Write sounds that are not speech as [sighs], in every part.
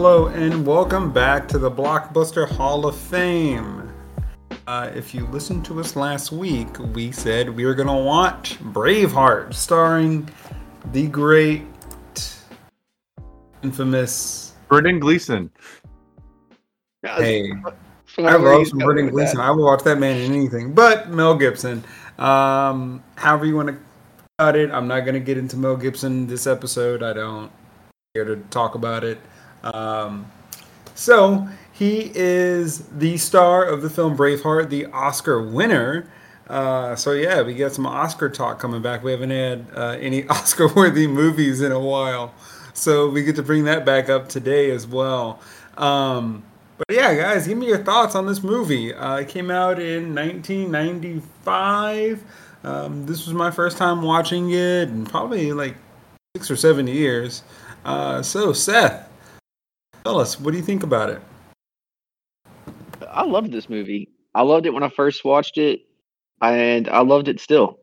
Hello and welcome back to the Blockbuster Hall of Fame. Uh, if you listened to us last week, we said we were going to watch Braveheart, starring the great, infamous. Brendan Gleeson. Hey, I love some Brendan Gleeson. I will watch that man in anything, but Mel Gibson. Um, however you want to cut it, I'm not going to get into Mel Gibson this episode. I don't care to talk about it. Um, so he is the star of the film Braveheart, the Oscar winner. Uh, so yeah, we got some Oscar talk coming back. We haven't had uh, any [laughs] Oscar-worthy movies in a while, so we get to bring that back up today as well. Um, but yeah, guys, give me your thoughts on this movie. Uh, it came out in 1995. Um, this was my first time watching it, in probably like six or seven years. Uh, so Seth, tell us, what do you think about it? I loved this movie. I loved it when I first watched it, and I loved it still.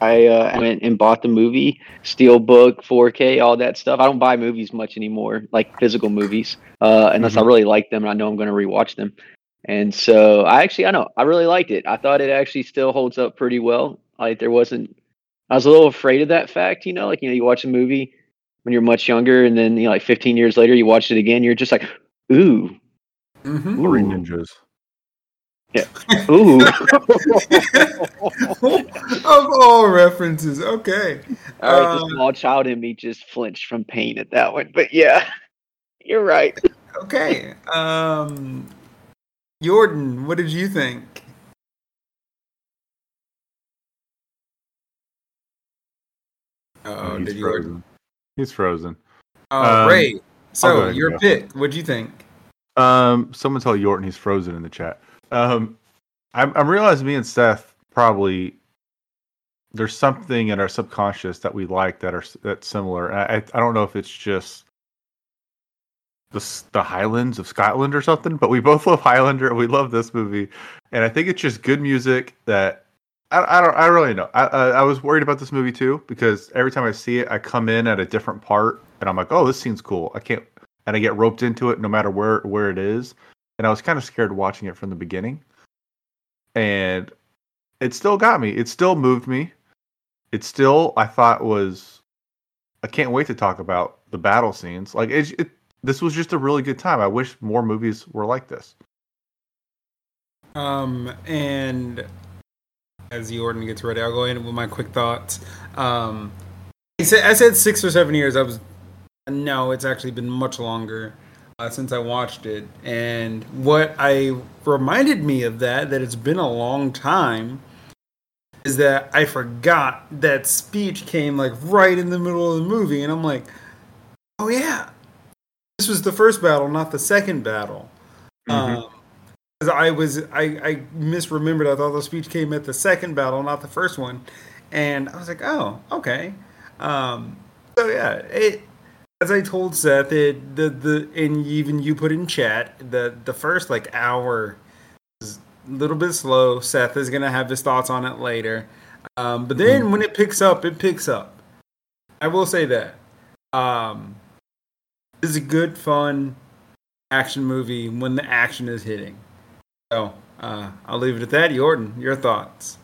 I uh, went and bought the movie, Steelbook, 4K, all that stuff. I don't buy movies much anymore, like physical movies, uh, unless mm-hmm. I really like them and I know I'm going to rewatch them. And so I actually, I know, I really liked it. I thought it actually still holds up pretty well. Like there wasn't, I was a little afraid of that fact, you know, like, you know, you watch a movie when you're much younger and then, you know, like 15 years later, you watch it again, you're just like, ooh, Mm-hmm. Three ninjas. Yeah. Ooh. [laughs] of all references, okay. All right, uh, the small child in me just flinched from pain at that one, but yeah, [laughs] you're right. Okay. Um, Yorton, what did you think? Oh, did. You... He's frozen. Oh, um, Ray. So your pick. What'd you think? Um, someone tell Yorton he's frozen in the chat. Um, I'm, I'm realizing me and Seth probably there's something in our subconscious that we like that are that's similar. I I don't know if it's just the the Highlands of Scotland or something, but we both love Highlander. We love this movie, and I think it's just good music that I, I don't I really know. I, I, I was worried about this movie too because every time I see it, I come in at a different part, and I'm like, oh, this seems cool. I can't and I get roped into it no matter where where it is. And I was kind of scared watching it from the beginning. And it still got me. It still moved me. It still I thought was I can't wait to talk about the battle scenes. Like it, it this was just a really good time. I wish more movies were like this. Um and as Yorton gets ready, I'll go in with my quick thoughts. Um, I said, I said six or seven years. I was no, it's actually been much longer uh, since I watched it. And what I reminded me of that, that it's been a long time, is that I forgot that speech came like right in the middle of the movie. And I'm like, oh yeah, this was the first battle, not the second battle. Mm-hmm. Um, I was I, I misremembered. I thought the speech came at the second battle, not the first one, and I was like, oh, okay. Um, so yeah, it as I told Seth, it the the and even you put in chat the the first like hour is a little bit slow. Seth is gonna have his thoughts on it later, um, but then mm-hmm. when it picks up, it picks up. I will say that um, is a good, fun action movie when the action is hitting. So uh, I'll leave it at that. Yorton, your thoughts?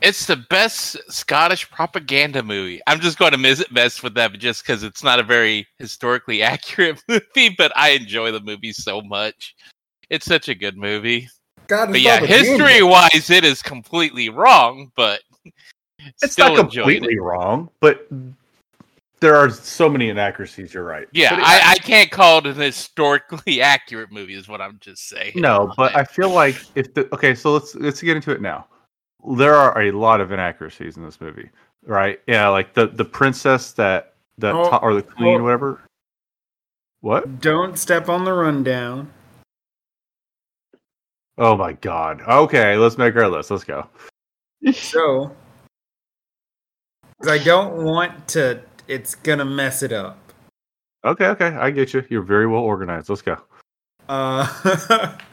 It's the best Scottish propaganda movie. I'm just going to miss it best with that just because it's not a very historically [laughs] accurate [laughs] movie, but I enjoy the movie so much. It's such a good movie. God, but yeah, history wise, it is completely wrong, but it's not completely it. wrong. But there are so many inaccuracies. You're right. Yeah, it, I, I, can't call it an historically [laughs] accurate movie. Is what I'm just saying. No, but I feel like if the okay, so let's let's get into it now there are a lot of inaccuracies in this movie, right? Yeah, like the the princess that that oh, or the queen, oh. whatever. What? Don't step on the rundown. Oh my god. Okay, let's make our list. Let's go. So, I don't want to. It's gonna mess it up. Okay, okay, I get you. You're very well organized. Let's go. Uh, [laughs]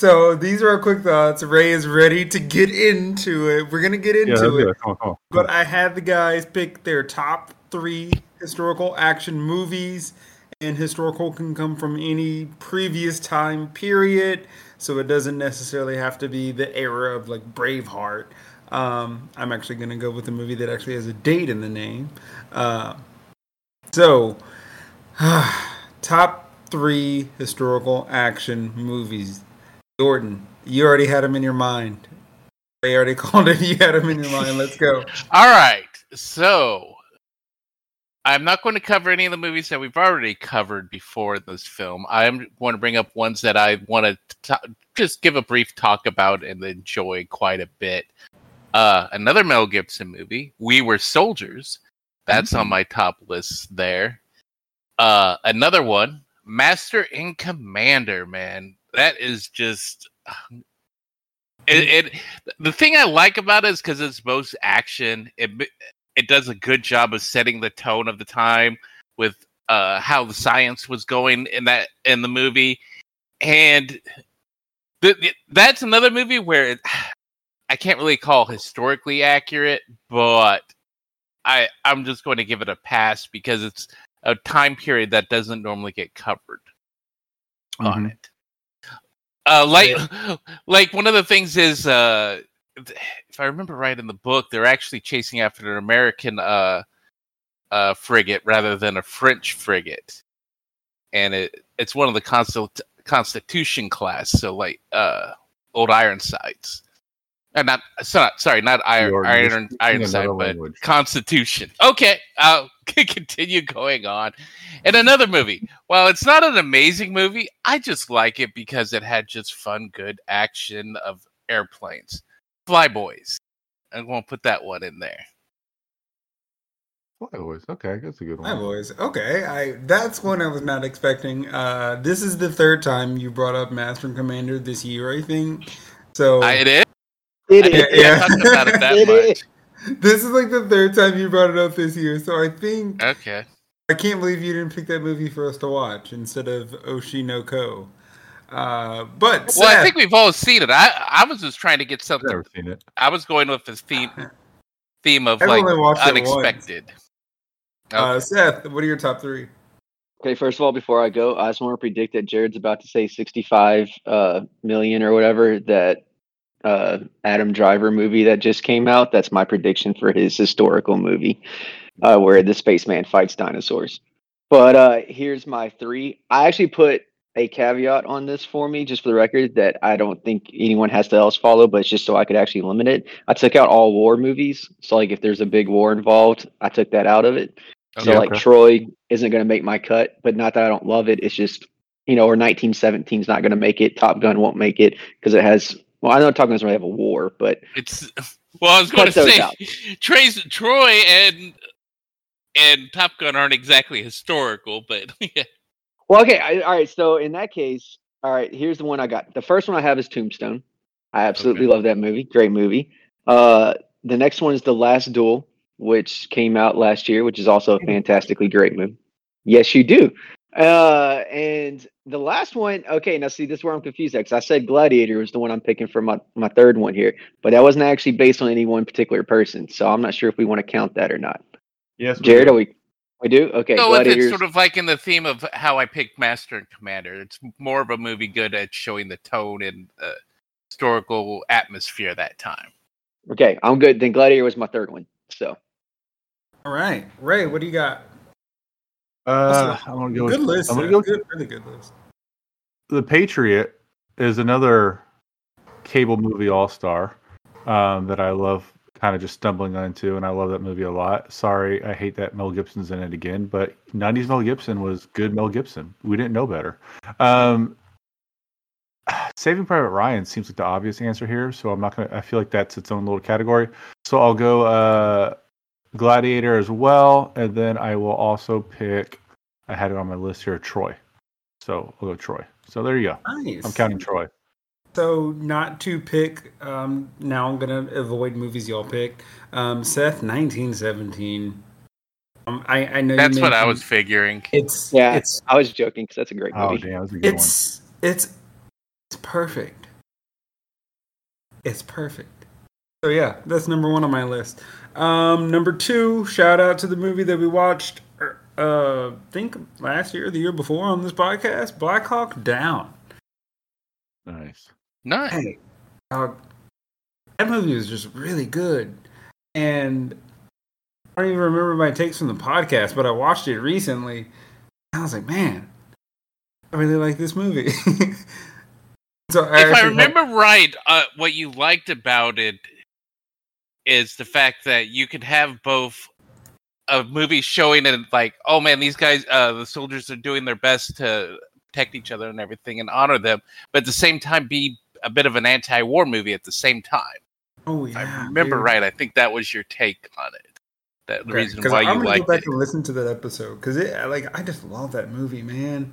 So these are our quick thoughts. Ray is ready to get into it. We're gonna get into yeah, it. Come on, come on. But I had the guys pick their top three historical action movies, and historical can come from any previous time period, so it doesn't necessarily have to be the era of like Braveheart. Um, I'm actually going to go with a movie that actually has a date in the name. Uh, so, [sighs] top three historical action movies. Yorton, you already had them in your mind. They already [laughs] called it. You had them in your mind. Let's go. [laughs] All right. So I'm not going to cover any of the movies that we've already covered before this film. I want to bring up ones that I want to just give a brief talk about and enjoy quite a bit. Uh, another Mel Gibson movie, We Were Soldiers. That's mm-hmm. on my top list there. Uh, another one, Master and Commander, man. That is just [sighs] it, it, the thing I like about it is because it's both action. It it does a good job of setting the tone of the time with uh, how the science was going in that in the movie, and the, the, that's another movie where it, [sighs] I can't really call historically accurate, but I I'm just going to give it a pass because it's a time period that doesn't normally get covered mm-hmm. on it. Uh, like, [laughs] like one of the things is, uh, if I remember right in the book, they're actually chasing after an American uh, uh, frigate rather than a French frigate, and it it's one of the Constil- Constitution class, so like uh, old Ironsides. Uh, not, sorry, not Iron, Iron, Ironside, but language. Constitution. Okay, I'll [laughs] continue going on. And another movie. Well, it's not an amazing movie. I just like it because it had just fun, good action of airplanes. Flyboys. I won't put that one in there. Flyboys. Okay, that's a good one. Flyboys. Okay, I that's one I was not expecting. Uh, this is the third time you brought up Master and Commander this year, I think. So I, it is. It is. Yeah. about it that [laughs] it much. Is. This is like the third time you brought it up this year, so I think. Okay. I can't believe you didn't pick that movie for us to watch instead of Oshi no Ko. Uh, but well, Seth, I think we've all seen it. I I was just trying to get something. Never seen it. I was going with the theme [laughs] theme of like unexpected. Okay. Uh, Seth, what are your top three? Okay, first of all, before I go, I just want to predict that Jared's about to say sixty-five uh, million or whatever that uh, Adam Driver movie that just came out. That's my prediction for his historical movie, uh, where the spaceman fights dinosaurs. But uh, here's my three. I actually put a caveat on this for me, just for the record, that I don't think anyone has to else follow, but it's just so I could actually limit it. I took out all war movies. So, like, if there's a big war involved, I took that out of it. Okay, so, like, okay. Troy isn't going to make my cut, but not that I don't love it. It's just, you know, or 1917 is not going to make it. Top Gun won't make it because it has well, I know Top Gun's really have a war, but it's well. I was going to say [laughs] Trey's, Troy and and Top Gun aren't exactly historical, but [laughs] yeah. Well, okay, I, all right. So in that case, all right. Here's the one I got. The first one I have is Tombstone. I absolutely okay. love that movie. Great movie. Uh, the next one is The Last Duel, which came out last year, which is also a fantastically great movie. Yes, you do. Uh, and the last one, okay, now see, this is where I'm confused because I said Gladiator was the one I'm picking for my, my third one here, but that wasn't actually based on any one particular person. So I'm not sure if we want to count that or not. Yes, Jared, are we? We do okay. So it's sort of like in the theme of how I picked Master and Commander. It's more of a movie good at showing the tone and uh, historical atmosphere that time. Okay, I'm good. Then Gladiator was my third one. So, all right, Ray, what do you got? Uh, I'm gonna go. Good with, list. I'm gonna go. Good, really good list. The Patriot is another cable movie all star um, that I love. Kind of just stumbling into, and I love that movie a lot. Sorry, I hate that Mel Gibson's in it again, but '90s Mel Gibson was good. Mel Gibson. We didn't know better. Um, [sighs] Saving Private Ryan seems like the obvious answer here, so I'm not gonna. I feel like that's its own little category. So I'll go. Uh, Gladiator as well, and then I will also pick. I had it on my list here, Troy. So I'll go Troy. So there you go. Nice. I'm counting Troy. So not to pick. Um, now I'm gonna avoid movies y'all pick. Um, Seth, 1917. Um, I, I know that's what I was figuring. It's yeah. It's I was joking because that's a great movie. Oh damn, that's a good it's, one. It's it's perfect. It's perfect. So yeah, that's number one on my list. Um, number two, shout out to the movie that we watched uh, think last year, or the year before on this podcast, Black Hawk Down. Nice. Nice. Hey, uh, that movie was just really good, and I don't even remember my takes from the podcast, but I watched it recently. And I was like, man, I really like this movie. [laughs] so if I actually had- remember right, uh, what you liked about it is the fact that you could have both a movie showing it like, oh man, these guys, uh, the soldiers are doing their best to protect each other and everything and honor them, but at the same time be a bit of an anti-war movie at the same time. oh yeah, I remember dude. right. I think that was your take on it. That the Okay, reason why I'm you gonna liked go back it. and listen to that episode because it like I just love that movie, man.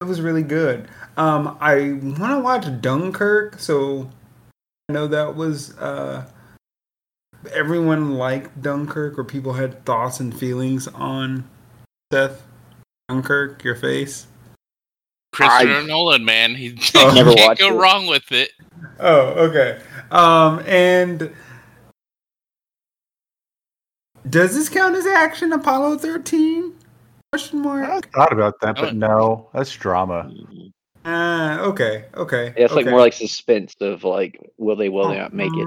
It was really good. Um, I want to watch Dunkirk, so I know that was uh, everyone liked Dunkirk, or people had thoughts and feelings on Seth Dunkirk. Your face. Christopher I- Nolan, man, he [laughs] Oh. Never can't go it. wrong with it. Oh, okay. Um, and does this count as action? Apollo thirteen? Question mark. I mark. thought about that, but no, that's drama. Ah, okay, okay. Yeah, it's like more like suspense of like, will they, will they not make it?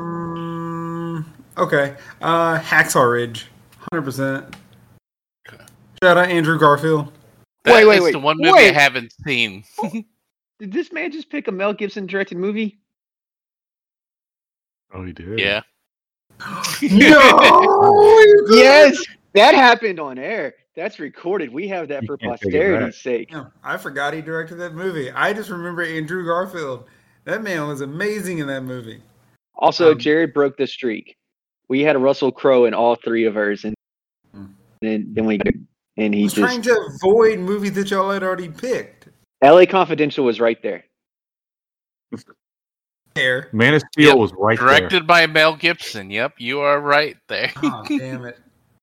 Okay. Uh, Hacksaw Ridge, hundred percent. Okay. Shout out Andrew Garfield. That Wait, wait, is wait, the one movie I haven't seen. Did this man just pick a Mel Gibson directed movie? Oh, he did. yeah. [laughs] [laughs] no. Yes, that happened on air. That's recorded. We have that You for can't take it posterity's sake. Yeah, I forgot he directed that movie. I just remember Andrew Garfield. That man was amazing in that movie. Also, Um, Jared broke the streak. We had a Russell Crowe in all three of ours, and Hmm. then then we and I he was just trying to avoid movies that y'all had already picked. L.A. Confidential was right there. Hair. Man of Steel Yep. was right Directed by Mel Gibson. Yep, you are right there. Oh, damn it.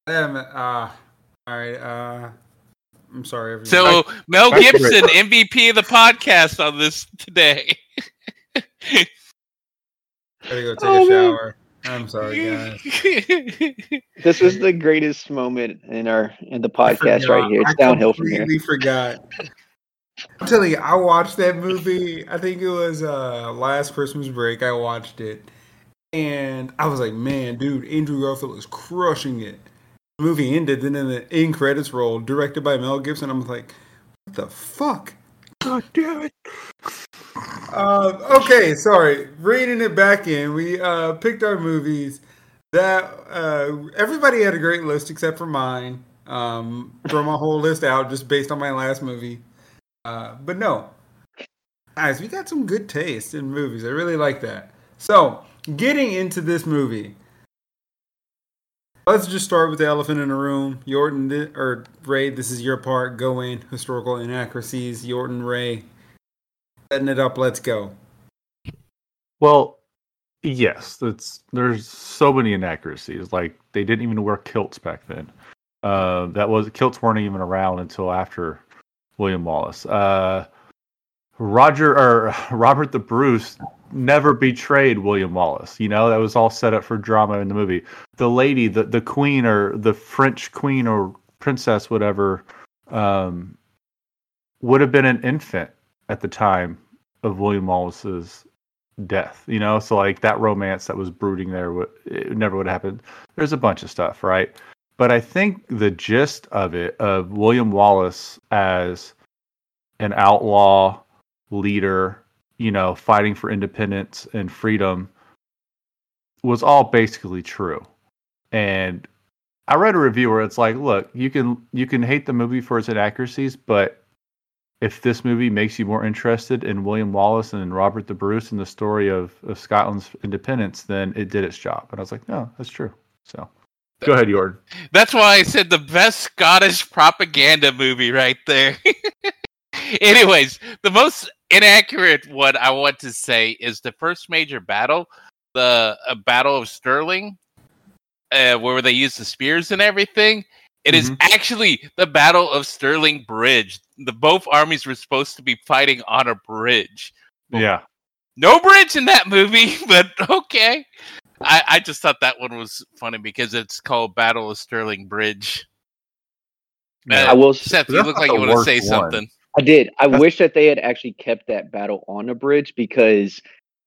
Damn it. Uh, all right. Uh, I'm sorry, everyone. So Mel That's Gibson, MVP of the podcast on this today. I [laughs] gotta go take Oh, a man. Shower. I'm sorry, guys. [laughs] This is the greatest moment in our in the podcast forgot. right here. It's I downhill from here. completely forgot. I'm telling you, I watched that movie. I think it was uh last Christmas break. I watched it, and I was like, "Man, dude, Andrew Garfield is crushing it." The movie ended, then in the end credits roll, directed by Mel Gibson. I'm like, "What the fuck?" God damn it. Uh, okay, sorry. Reading it back in, we uh, picked our movies. That uh, everybody had a great list except for mine. Um, throw my whole list out just based on my last movie. Uh, but no, guys, we got some good taste in movies. I really like that. So, getting into this movie, let's just start with the elephant in the room. Yorton or Ray, this is your part. Go in historical inaccuracies. Yorton, Ray, setting it up. Let's go. Well, yes, it's there's so many inaccuracies. Like they didn't even wear kilts back then. Uh, that was kilts weren't even around until after William Wallace. Uh, Roger or [sighs] Robert the Bruce never betrayed William Wallace. You know that was all set up for drama in the movie. The lady, the the queen or the French queen or princess, whatever, um, would have been an infant at the time of William Wallace's death. You know, so like that romance that was brooding there, would it never would have happened. There's a bunch of stuff, right? But I think the gist of it, of William Wallace as an outlaw leader, you know, fighting for independence and freedom, was all basically true. And I read a review where it's like, look, you can you can hate the movie for its inaccuracies, but if this movie makes you more interested in William Wallace and Robert the Bruce and the story of, of Scotland's independence, then it did its job. And I was like, no, that's true. So go ahead, Yorton. That's why I said the best Scottish propaganda movie right there. [laughs] Anyways, the most inaccurate one I want to say is the first major battle, the uh, Battle of Stirling, uh, where they used the spears and everything. It is actually the Battle of Stirling Bridge. The both armies were supposed to be fighting on a bridge. Yeah. No bridge in that movie, [laughs] but okay. I, I just thought that one was funny because it's called Battle of Stirling Bridge. Uh, I will. Seth, But you that's look like you want to say one. something. I did. I That's- wish that they had actually kept that battle on a bridge because,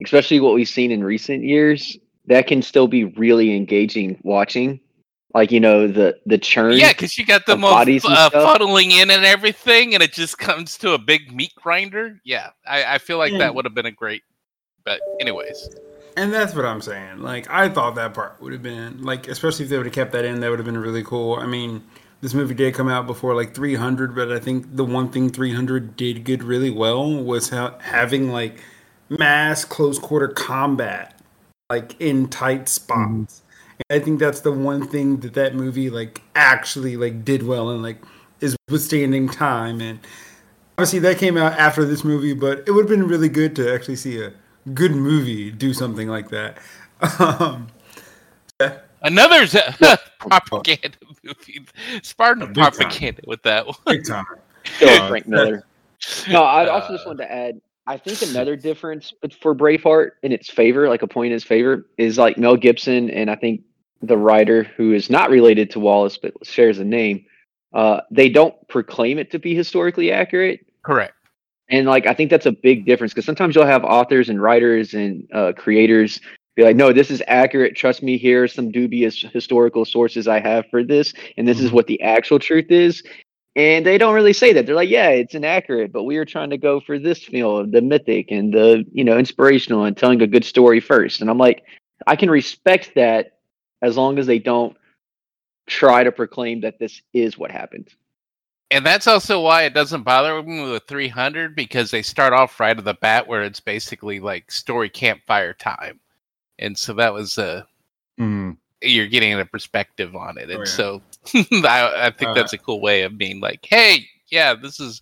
especially what we've seen in recent years, that can still be really engaging watching. Like you know the the churn. Yeah, because you got the of all bodies uh, funneling in and everything, and it just comes to a big meat grinder. Yeah, I, I feel like Mm. that would have been a great. But anyways, And that's what I'm saying. Like, I thought that part would have been like, especially if they would have kept that in, that would have been really cool. I mean, this movie did come out before like 300, but I think the one thing 300 did good really well was ha- having like mass close quarter combat, like in tight spots. And I think that's the one thing that that movie like actually like did well and like is withstanding time. And obviously that came out after this movie, but it would have been really good to actually see a good movie do something like that. Um, yeah. another z- [laughs] propaganda movie, Spartan Big time. propaganda with that one. big time. Uh, [laughs] Frank Miller. No, I also just Uh, wanted to add. I think another difference for Braveheart in its favor, like a point in its favor, is like Mel Gibson and I think the writer who is not related to Wallace but shares a name. Uh, they don't proclaim it to be historically accurate, Correct. and like I think that's a big difference because sometimes you'll have authors and writers and uh, creators be like, "No, this is accurate. Trust me. Here are some dubious historical sources I have for this, and this is Mhm. what the actual truth is." And they don't really say that. They're like, "Yeah, it's inaccurate, but we are trying to go for this feel of the mythic and the you know inspirational and telling a good story first. And I'm like, I can respect that as long as they don't try to proclaim that this is what happened. And that's also why it doesn't bother me with 300 because they start off right at the bat where it's basically like story campfire time. And so that was uh Mm. you're getting a perspective on it. And Oh, yeah. so [laughs] I, I think Uh, that's a cool way of being like, hey, yeah, this is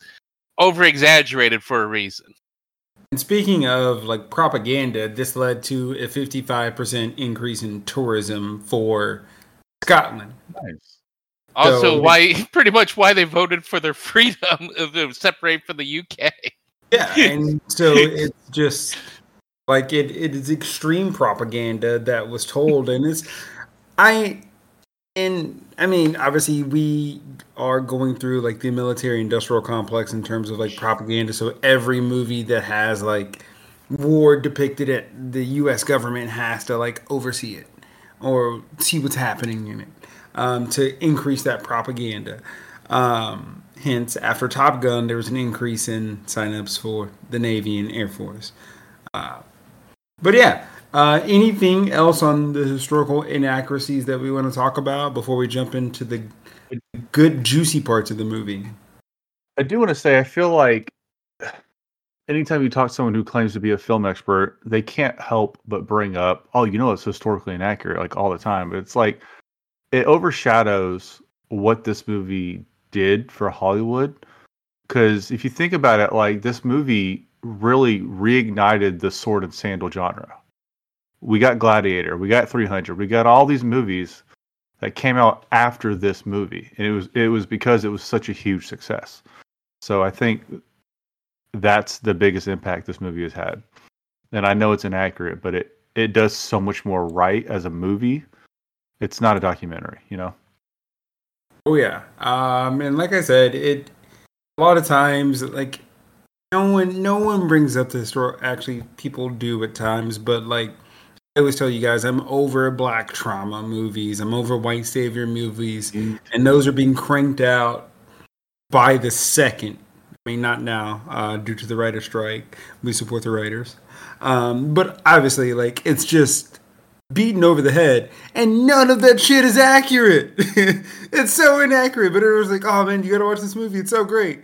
over exaggerated for a reason. And speaking of like propaganda, this led to a 55% increase in tourism for Scotland. Nice. Also, So- why [laughs] pretty much why they voted for their [laughs] freedom uh, of of separate from the UK. Yeah, and [laughs] so it's just like it, it is extreme propaganda that was told, and it's I and I mean obviously we are going through like the military industrial complex in terms of like propaganda. So every movie that has like war depicted it, the U.S. government has to like oversee it or see what's happening in it um, to increase that propaganda. Um, hence, after Top Gun, there was an increase in signups for the Navy and Air Force. Uh, but yeah, uh, anything else on the historical inaccuracies that we want to talk about before we jump into the good, juicy parts of the movie? I do want to say I feel like anytime you talk to someone who claims to be a film expert, they can't help but bring up, "Oh, you know, it's historically inaccurate," like all the time. But it's like it overshadows what this movie did for Hollywood. Because if you think about it, like this movie really reignited the sword and sandal genre. We got Gladiator, we got 300, we got all these movies that came out after this movie, and it was it was because it was such a huge success. So I think that's the biggest impact this movie has had. And I know it's inaccurate, but it it does so much more right as a movie. It's not a documentary, you know. Oh yeah, um, and like I said, it a lot of times like no one no one brings up the story. Actually, people do at times, but like I always tell you guys, I'm over black trauma movies. I'm over white savior movies, and those are being cranked out by the second. I mean, not now, uh, due to the writer strike. We support the writers, um, but obviously, like it's just beaten over the head, and none of that shit is accurate. [laughs] it's so inaccurate. But it was like, oh man, you gotta watch this movie. It's so great.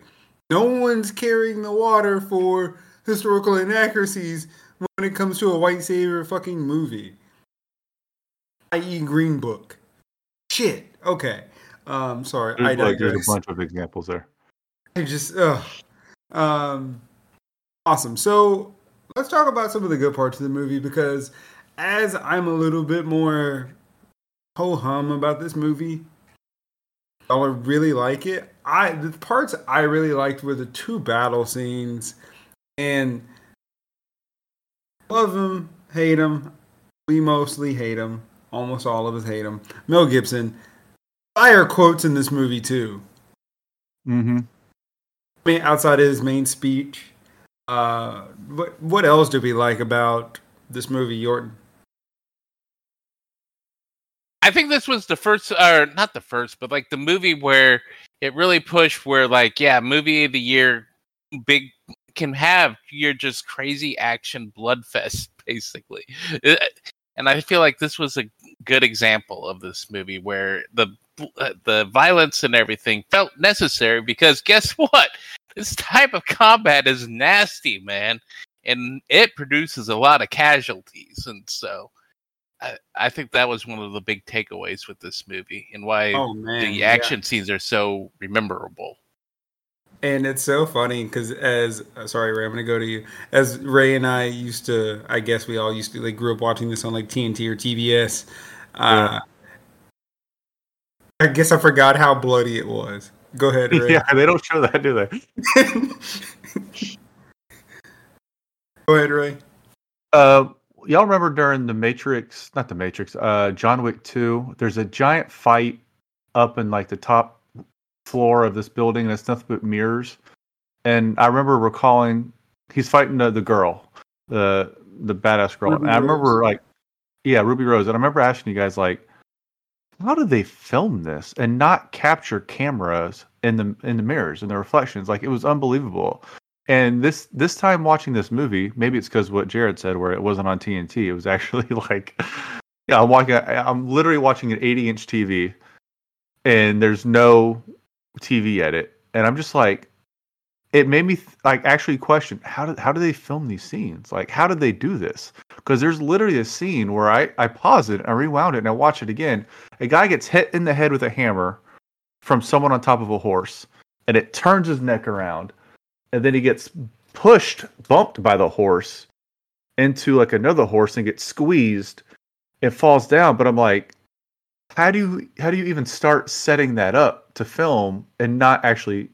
No one's carrying the water for historical inaccuracies when it comes to a white savior fucking movie. I.e. Green Book. Shit. Okay. Um, sorry. I There's, like, there's a bunch of examples there. I just, ugh. Um, awesome. So let's talk about some of the good parts of the movie because as I'm a little bit more ho hum about this movie, I really like it. I the parts I really liked were the two battle scenes, and love him, hate him. We mostly hate him. Almost all of us hate him. Mel Gibson. Fire quotes in this movie too. Mm-hmm. I mean, outside of his main speech, uh, what what else do we like about this movie, Yorton? I think this was the first, or not the first, but like the movie where it really pushed where, like, yeah, movie of the year, big can have your just crazy action blood fest, [laughs] basically. Uh, And I feel like this was a good example of this movie where the uh, the violence and everything felt necessary because guess [laughs] what? This type of combat is nasty, man, and it produces a lot of casualties, and so. I, I think that was one of the big takeaways with this movie and why Oh man, the yeah. action scenes are so rememberable. And it's so funny because as uh, sorry Ray, I'm gonna go to you. As Ray and I used to, I guess we all used to like grew up watching this on like TNT or TBS. Uh, I guess I forgot how bloody it was. Go ahead, Ray. Yeah, they don't show that, do they? [laughs] go ahead, Ray. Uh, y'all remember during the Matrix, not the Matrix, uh, John Wick 2, there's a giant fight up in like the top floor of this building and it's nothing but mirrors. And I remember recalling he's fighting the, the girl, the the badass girl. Ruby and I remember Rose. like yeah, Ruby Rose. And I remember asking you guys like how did they film this and not capture cameras in the in the mirrors and the reflections? Like it was unbelievable. And this this time watching this movie, maybe it's because what Jared said, where it wasn't on TNT. It was actually [laughs] like, yeah, I'm watching. I'm literally watching an 80 inch TV, and there's no TV edit, and I'm just like, it made me th- like actually question how did how do they film these scenes? Like, how did they do this? Because there's literally a scene where I I pause it, I rewound it, and I watch it again. A guy gets hit in the head with a hammer from someone on top of a horse, and it turns his neck around and then he gets pushed, bumped by the horse into like another horse and gets squeezed and falls down. But I'm like, how do you how do you even start setting that up to film and not actually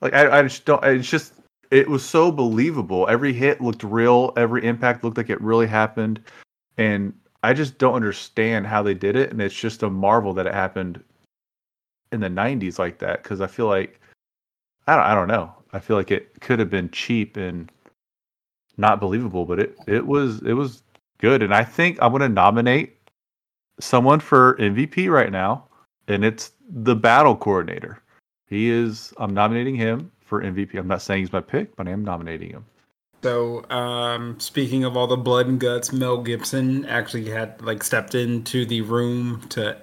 like I, I just don't it's just it was so believable. Every hit looked real, every impact looked like it really happened. And I just don't understand how they did it. And it's just a marvel that it happened in the 90s like that because I feel like I don't, I don't know. I feel like it could have been cheap and not believable, but it it was it was good. And I think I'm going to nominate someone for MVP right now, and it's the battle coordinator. He is. I'm nominating him for MVP. I'm not saying he's my pick, but I am nominating him. So, um, speaking of all the blood and guts, Mel Gibson actually had like stepped into the room to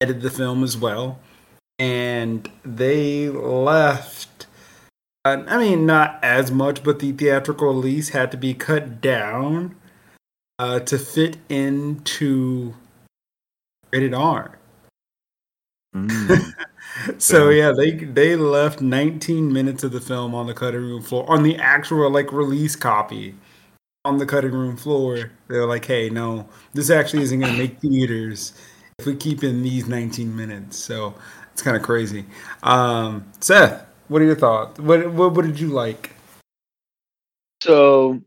edit the film as well, and they left. Uh, I mean, not as much, but the theatrical release had to be cut down uh, to fit into rated R. Mm. [laughs] So yeah, they they left 19 minutes of the film on the cutting room floor on the actual like release copy on the cutting room floor. They're like, "Hey, no, this actually isn't going to make theaters if we keep in these 19 minutes." So it's kind of crazy. Um, Seth, what are your thoughts? What, what what did you like? So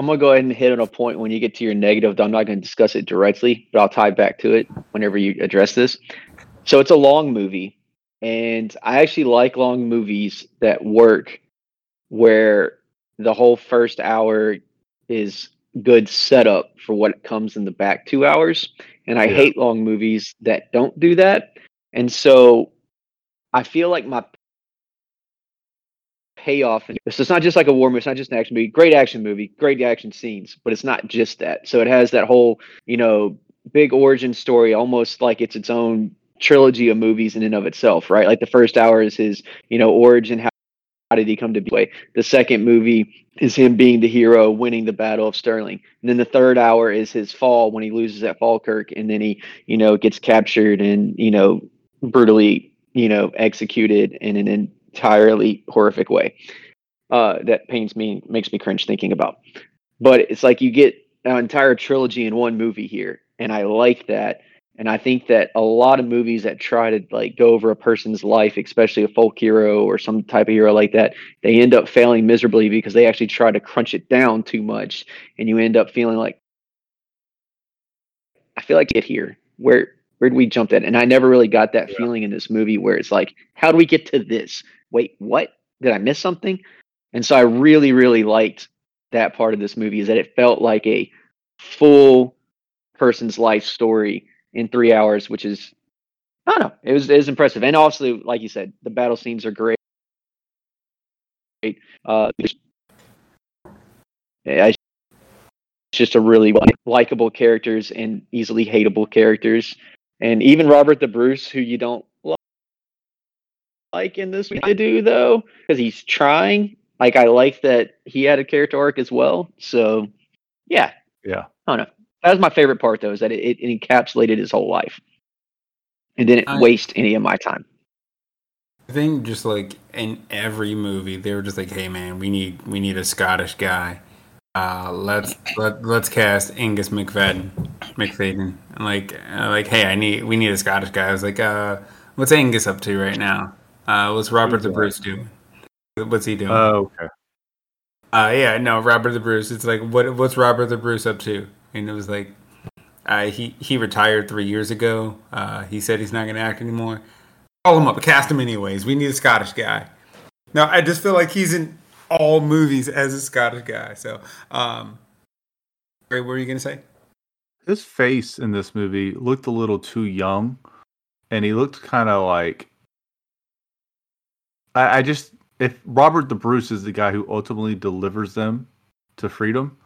I'm gonna go ahead and hit on a point when you get to your negative. I'm not gonna discuss it directly, but I'll tie back to it whenever you address this. So it's a long movie, and I actually like long movies that work where the whole first hour is good setup for what comes in the back two hours. And I Yeah. hate long movies that don't do that. And so I feel like my payoff. So it's not just like a war movie. It's not just an action movie. Great action movie, great action scenes, but it's not just that. So it has that whole, you know, big origin story, almost like it's its own trilogy of movies in and of itself, right? Like the first hour is his, you know, origin. How, how did he come to be? The second movie is him being the hero, winning the Battle of Stirling. And then the third hour is his fall when he loses at Falkirk, and then he, you know, gets captured and you know brutally, you know, executed and an entirely horrific way. Uh, that pains me, makes me cringe thinking about. But it's like you get an entire trilogy in one movie here, and I like that. And I think that a lot of movies that try to like go over a person's life, especially a folk hero or some type of hero like that, they end up failing miserably because they actually try to crunch it down too much, and you end up feeling like I feel like it here where Where did we jump at? And I never really got that Yeah. feeling in this movie where it's like, how do we get to this? Wait, what? Did I miss something? And so I really, really liked that part of this movie is that it felt like a full person's life story in three hours, which is I don't know. It was it was impressive. And also, like you said, the battle scenes are great. Uh it's just a really li- likable characters and easily hateable characters. And even Robert the Bruce, who you don't like in this movie, I do though, because he's trying. Like I like that he had a character arc as well. So yeah, Yeah. I don't know. That was my favorite part though, is that it, it encapsulated his whole life and didn't I- waste any of my time. I think just like in every movie, they were just like, "Hey, man, we need we need a Scottish guy. Uh, let's let let's cast Angus Macfadyen, Macfadyen. And like uh, like, hey, I need we need a Scottish guy." I was like, "Uh, what's Angus up to right now? Uh, what's Robert the Bruce doing? What's he doing?" Oh, okay. Uh, yeah, no, Robert the Bruce. It's like, what what's Robert the Bruce up to? And it was like, uh, he he retired three years ago. Uh, he said he's not going to act anymore. Call him up, cast him anyways. We need a Scottish guy. No, I just feel like he's in all movies as a Scottish guy. So, um, what were you going to say? His face in this movie looked a little too young, and he looked kind of like. I, I just if Robert the Bruce is the guy who ultimately delivers them to freedom,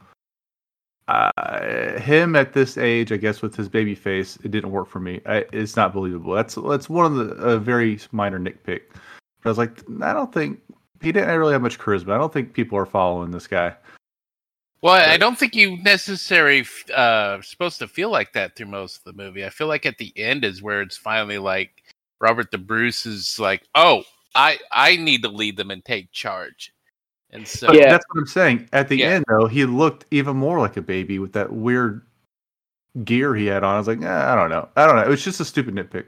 uh, him at this age, I guess, with his baby face, it didn't work for me. I, it's not believable. That's that's one of the a very minor nitpick. But I was like, I don't think he didn't really have much charisma. I don't think people are following this guy. Well, I don't think you necessarily uh supposed to feel like that through most of the movie. I feel like at the end is where it's finally like Robert the Bruce is like, "Oh, I I need to lead them and take charge." And so Yeah. that's what I'm saying. At the Yeah. end, though, he looked even more like a baby with that weird gear he had on. I was like, eh, I don't know. I don't know. It was just a stupid nitpick.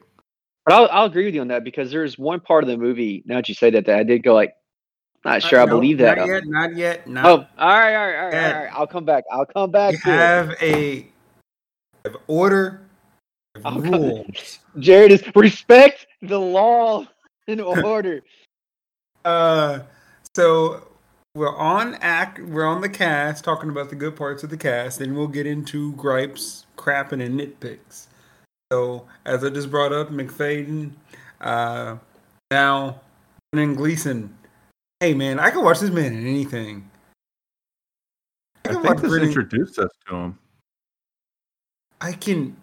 But I'll, I'll agree with you on that because there's one part of the movie. Now that you say that, that I did go like, not sure I Uh, no, believe that. Not yet. Not yet. Not Oh, all right, all right, all right, all Yeah. I'll come back. I'll come back. You have a have order, you have rules. [laughs] Jared is respect the law and order. Uh, so we're on act. We're on the cast, talking about the good parts of the cast, and we'll get into gripes, crapping, and nitpicks. So, as I just brought up, Macfadyen, uh, now Brendan Gleeson. Hey man, I can watch this man in anything. I can think watch this Brendan- introduced us to him. I can.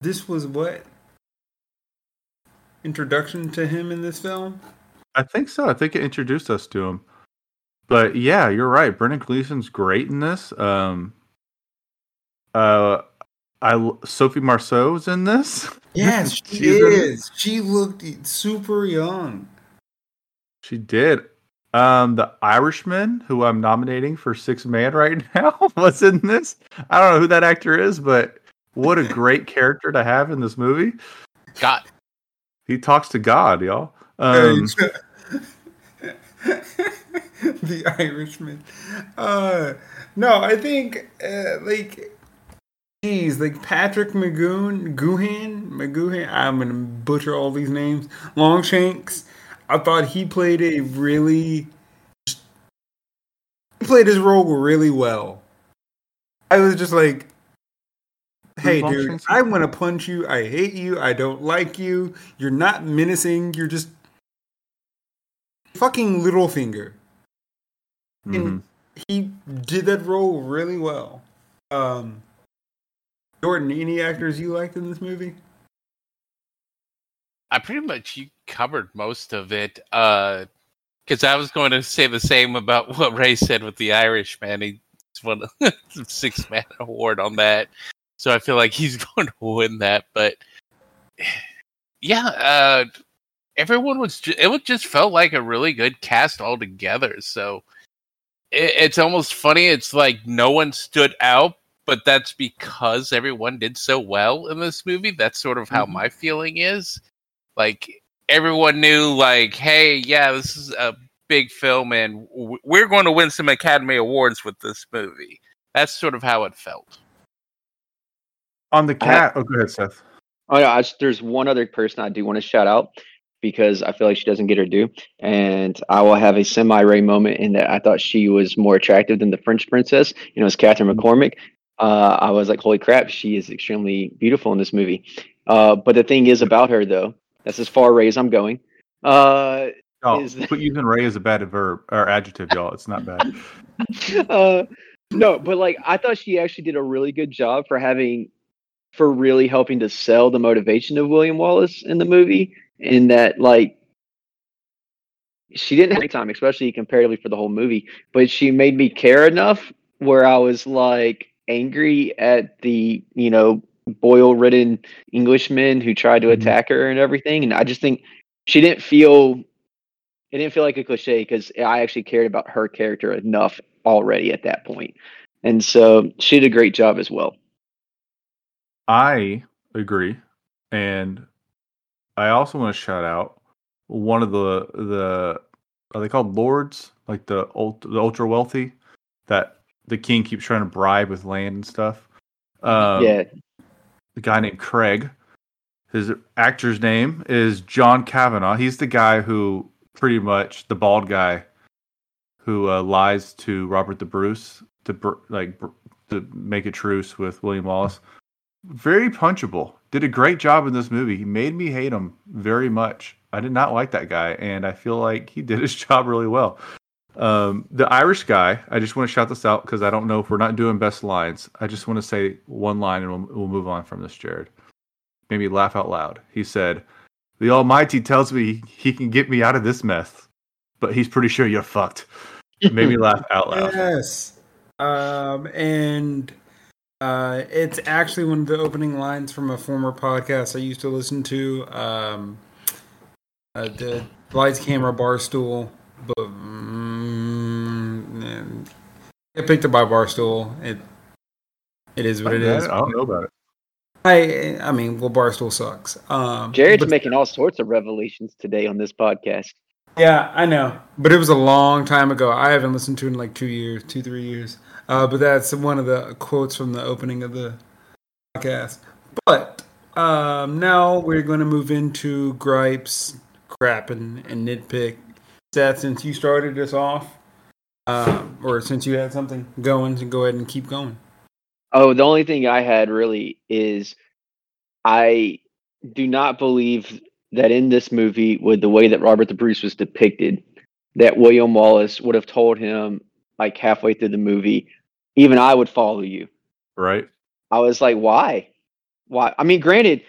This was what introduction to him in this film. I think so. I think it introduced us to him. But yeah, you're right. Brendan Gleeson's great in this. Um, uh, I l- Sophie Marceau's in this. [laughs] Yes, she She's in She looked super young. She did. Um, the Irishman, who I'm nominating for Six Man right [laughs] now, [laughs] was in this. I don't know who that actor is, but what a great character to have in this movie. God, He talks to God, y'all. Um, [laughs] the Irishman. Uh, no, I think uh, like, geez, like Patrick McGoon, Goohan, McGoohan. I'm gonna butcher all these names. Longshanks. I thought he played a really, he played his role really well. I was just like, hey, dude, I want to punch you. I hate you. I don't like you. You're not menacing. You're just fucking Littlefinger. mhm. And he did that role really well. Um, Yorton, any actors you liked in this movie? I pretty much you covered most of it. Uh, because I was going to say the same about what Ray said with the Irishman. He's won a [laughs] six man award on that, so I feel like he's [laughs] going to win that. But [sighs] yeah, uh, everyone was. Ju- it just felt like a really good cast altogether. So it, it's almost funny. It's like no one stood out, but that's because everyone did so well in this movie. That's sort of how Mhm. my feeling is. Like everyone knew, like, hey, yeah, this is a big film, and w- we're going to win some Academy Awards with this movie. That's sort of how it felt. On the I- cat. Oh, go ahead, Seth. Oh, yeah, I, there's one other person I do want to shout out because I feel like she doesn't get her due, and I will have a semi Ray moment in that I thought she was more attractive than the French princess. You know, it's Catherine Mm-hmm. McCormack. Uh, I was like, holy crap, she is extremely beautiful in this movie. Uh, but the thing is about her, though, that's as far Ray as I'm going. Uh, Oh, Is- quit using Ray as a bad verb or adjective, y'all. It's not bad. [laughs] uh, no, but like I thought she actually did a really good job for having, for really helping to sell the motivation of William Wallace in the movie. In that, like, she didn't have any time, especially comparatively for the whole movie, but she made me care enough where I was like angry at the you know boil-ridden Englishmen who tried to Mhm. attack her and everything, and I just think she didn't feel it didn't feel like a cliche because I actually cared about her character enough already at that point. And so she did a great job as well. I agree, and I also want to shout out one of the the are they called lords like the ult, the ultra wealthy that the king keeps trying to bribe with land and stuff. Um, yeah. the guy named Craig. His actor's name is John Kavanagh. He's the guy who pretty much the bald guy who uh, lies to Robert the Bruce to br- like br- to make a truce with William Wallace. Very punchable. Did a great job in this movie. He made me hate him very much. I did not like that guy, and I feel like he [laughs] did his job really well. Um, the Irish guy, I just want to shout this out because I don't know if we're not doing best lines. I just want to say one line and we'll, we'll move on from this, Jared. Made me laugh out loud. He said, The Almighty tells me he can get me out of this mess, but he's pretty sure you're fucked. Made me laugh out loud. [laughs] Yes. Um, and uh, it's actually one of the opening lines from a former podcast I used to listen to. Um, uh, the Lights Camera Barstool. But, mm, and picked up by Barstool. It it is what it I don't know about it. I I mean, well, Barstool sucks. Um, Jared's but- making all sorts of revelations today on this podcast. Yeah, I know, but it was a long time ago. I haven't listened to it in like two years, two three years. Uh, but that's one of the quotes from the opening of the podcast. But um, now we're going to move into gripes, crap, and, and nitpick. Seth, since you started us off, um, or since you had something going, to go ahead and keep going. Oh, the only thing I had really is I do not believe that in this movie, with the way that Robert the Bruce was depicted, that William Wallace would have told him like halfway through the movie, even I would follow you. Right? I was like, why? Why? I mean, granted,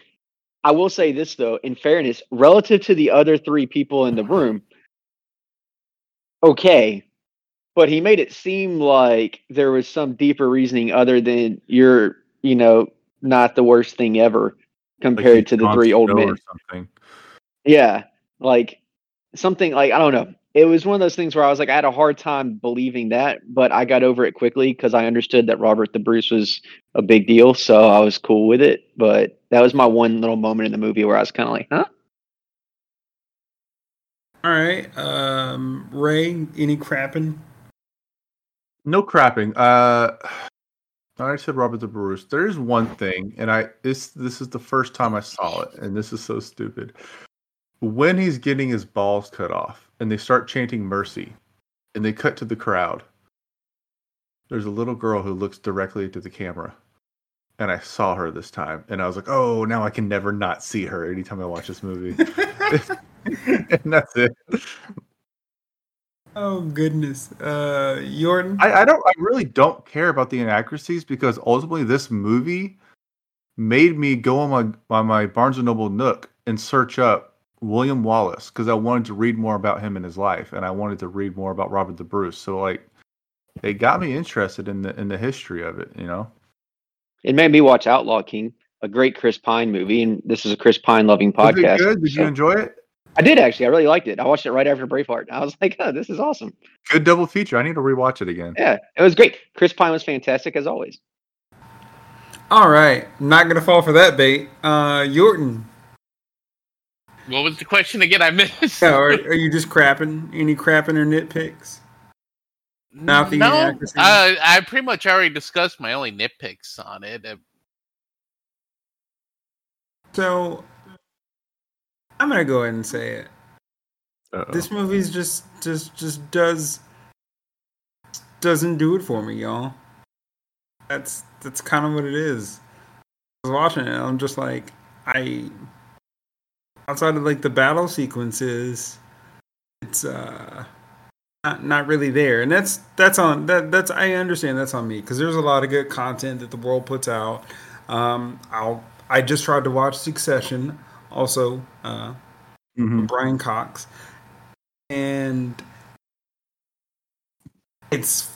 I will say this though, in fairness, relative to the other three people in the room, okay, but he made it seem like there was some deeper reasoning other than you're, you know, not the worst thing ever compared he's to the three old men. or something. Yeah, like something like I don't know. It was one of those things where I was like, I had a hard time believing that, but I got over it quickly because I understood that Robert the Bruce was a big deal, so I was cool with it. But that was my one little moment in the movie where I was kind of like, huh? All right, um, Ray, any crapping? No crapping. Uh, I said Robert the Bruce. There is one thing, and I this this is the first time I saw it, and this is so stupid. When he's getting his balls cut off, and they start chanting mercy, and they cut to the crowd. There's a little girl who looks directly to the camera, and I saw her this time, and I was like, "Oh, now I can never not see her anytime I watch this movie." [laughs] [laughs] and that's it. oh goodness, uh, Yorton. I, I don't I really don't care about the inaccuracies because ultimately this movie made me go on my on my Barnes and Noble Nook and search up William Wallace because I wanted to read more about him and his life and I wanted to read more about Robert the Bruce. So like it got me interested in the in the history of it, you know. It made me watch Outlaw King, a great Chris Pine movie, and this is a Chris Pine loving podcast. good? Did so- you enjoy it? I did actually. I really liked it. I watched it right after Braveheart. I was [laughs] like, oh, this is awesome. Good double feature. I need to rewatch it again. Yeah, it was great. Chris Pine was fantastic as always. All right, not gonna fall for that bait. Uh, Yorton, What was the question again? I missed. yeah, are, are you just crapping? Any crapping or nitpicks? Not the no, inaccuracy? uh, I pretty much already discussed my only nitpicks on it. Uh, So I'm gonna go ahead and say it. Uh-oh. This movie's just just just does doesn't do it for me, y'all. That's that's kind of what it is. I was watching it, I'm just like I outside of like the battle sequences, it's uh not, not really there, and that's that's on that that's I understand that's on me because there's a lot of good content that the world puts out. Um, I'll I just tried to watch Succession, also uh, Mhm. Brian Cox, and it's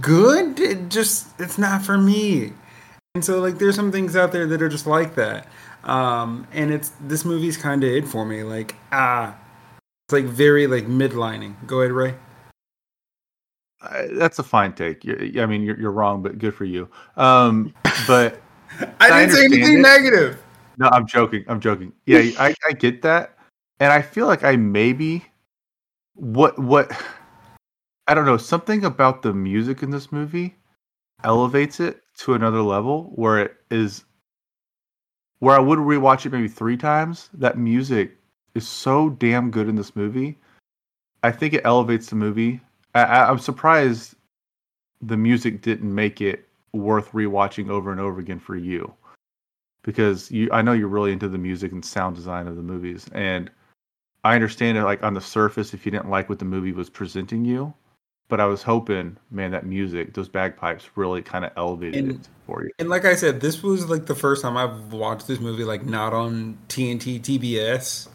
good. It just it's not for me. And so like there's some things out there that are just like that. Um, and it's this movie's kind of it for me. Like ah, it's like very like midlining. Go ahead, Ray. I- that's a fine take. You- I mean, you're, you're wrong, but good for you. Um, but I [laughs] I didn't say anything it. negative. no, I'm joking. I'm joking. Yeah, I, I get that, and I feel like I maybe what what I don't know something about the music in this movie elevates it to another level where it is where I would rewatch it maybe three times. That music is so damn good in this movie. I think it elevates the movie. I, I'm surprised the music didn't make it worth rewatching over and over again for you because you I know you're really into the music and sound design of the movies and I understand it like on the surface if you didn't like what the movie was presenting you but I was hoping man that music those bagpipes really kind of elevated And- it for you And like I said, this was like the first time I've watched this movie like not on TNT TBS.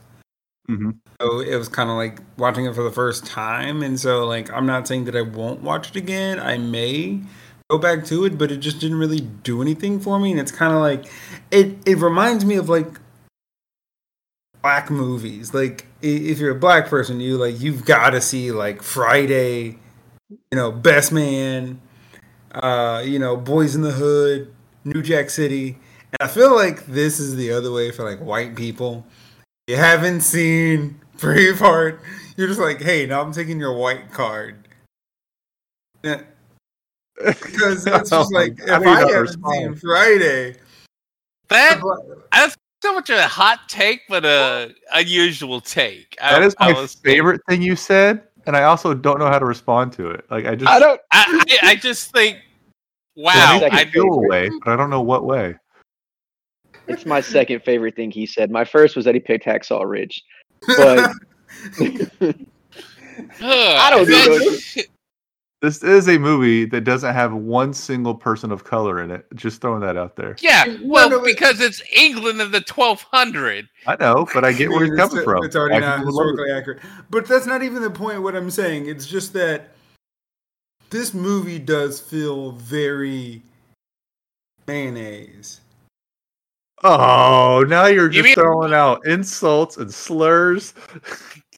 Mhm. So it was kind of like watching it for the first time, and so like I'm not saying that I won't watch it again. I may go back to it, but it just didn't really do anything for me. And it's kind of like it. It reminds me of like black movies. Like if you're a black person, you like you've got to see like Friday, you know, Best Man, uh, you know, Boys in the Hood, New Jack City. And I feel like this is the other way for like white people. You haven't seen [laughs] Braveheart. You're just like, hey, now I'm taking your white card. Yeah, Because [laughs] it's just like, if I I, haven't respond. seen Friday, That that's so much a hot take, but a unusual take. I, that is I my was- favorite thing you said and I also don't know how to respond to it like I just I don't. [laughs] I, I, I just think, wow. I Second feel a way but I don't know what way It's my second favorite thing he said. My first was that he picked Hacksaw Ridge, but [laughs] [laughs] I don't know. This is a movie that doesn't have one single person of color in it. Just throwing that out there. Yeah, well, because it's England in the 1200. I know, but I get where you're coming from. It's already not historically accurate. But that's not even the point. What I'm saying, it's just that this movie does feel very mayonnaise. Oh, now you're You just mean- throwing out insults and slurs. [laughs]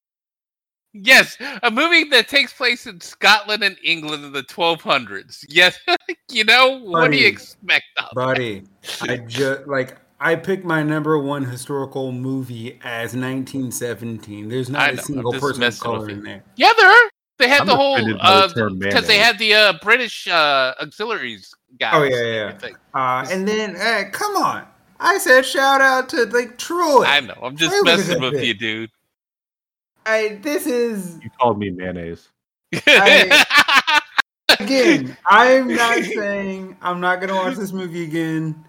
Yes, a movie that takes place in Scotland and England in the 1200s. Yes, [laughs] you know, what do you expect of Buddy, I just like I picked my number one historical movie as 1917. There's I not know, a I'm single person of color in there. Yeah, there are. They had I'm the whole offended by the uh because they had the uh British uh auxiliaries guys. Oh, yeah, and yeah. Uh, and then, hey, come on! I said shout out to like Troy. I know. I'm just Where messing that with bit? you, dude. I, this is You called me mayonnaise. [laughs] again, I'm not [laughs] saying I'm not gonna watch this movie again.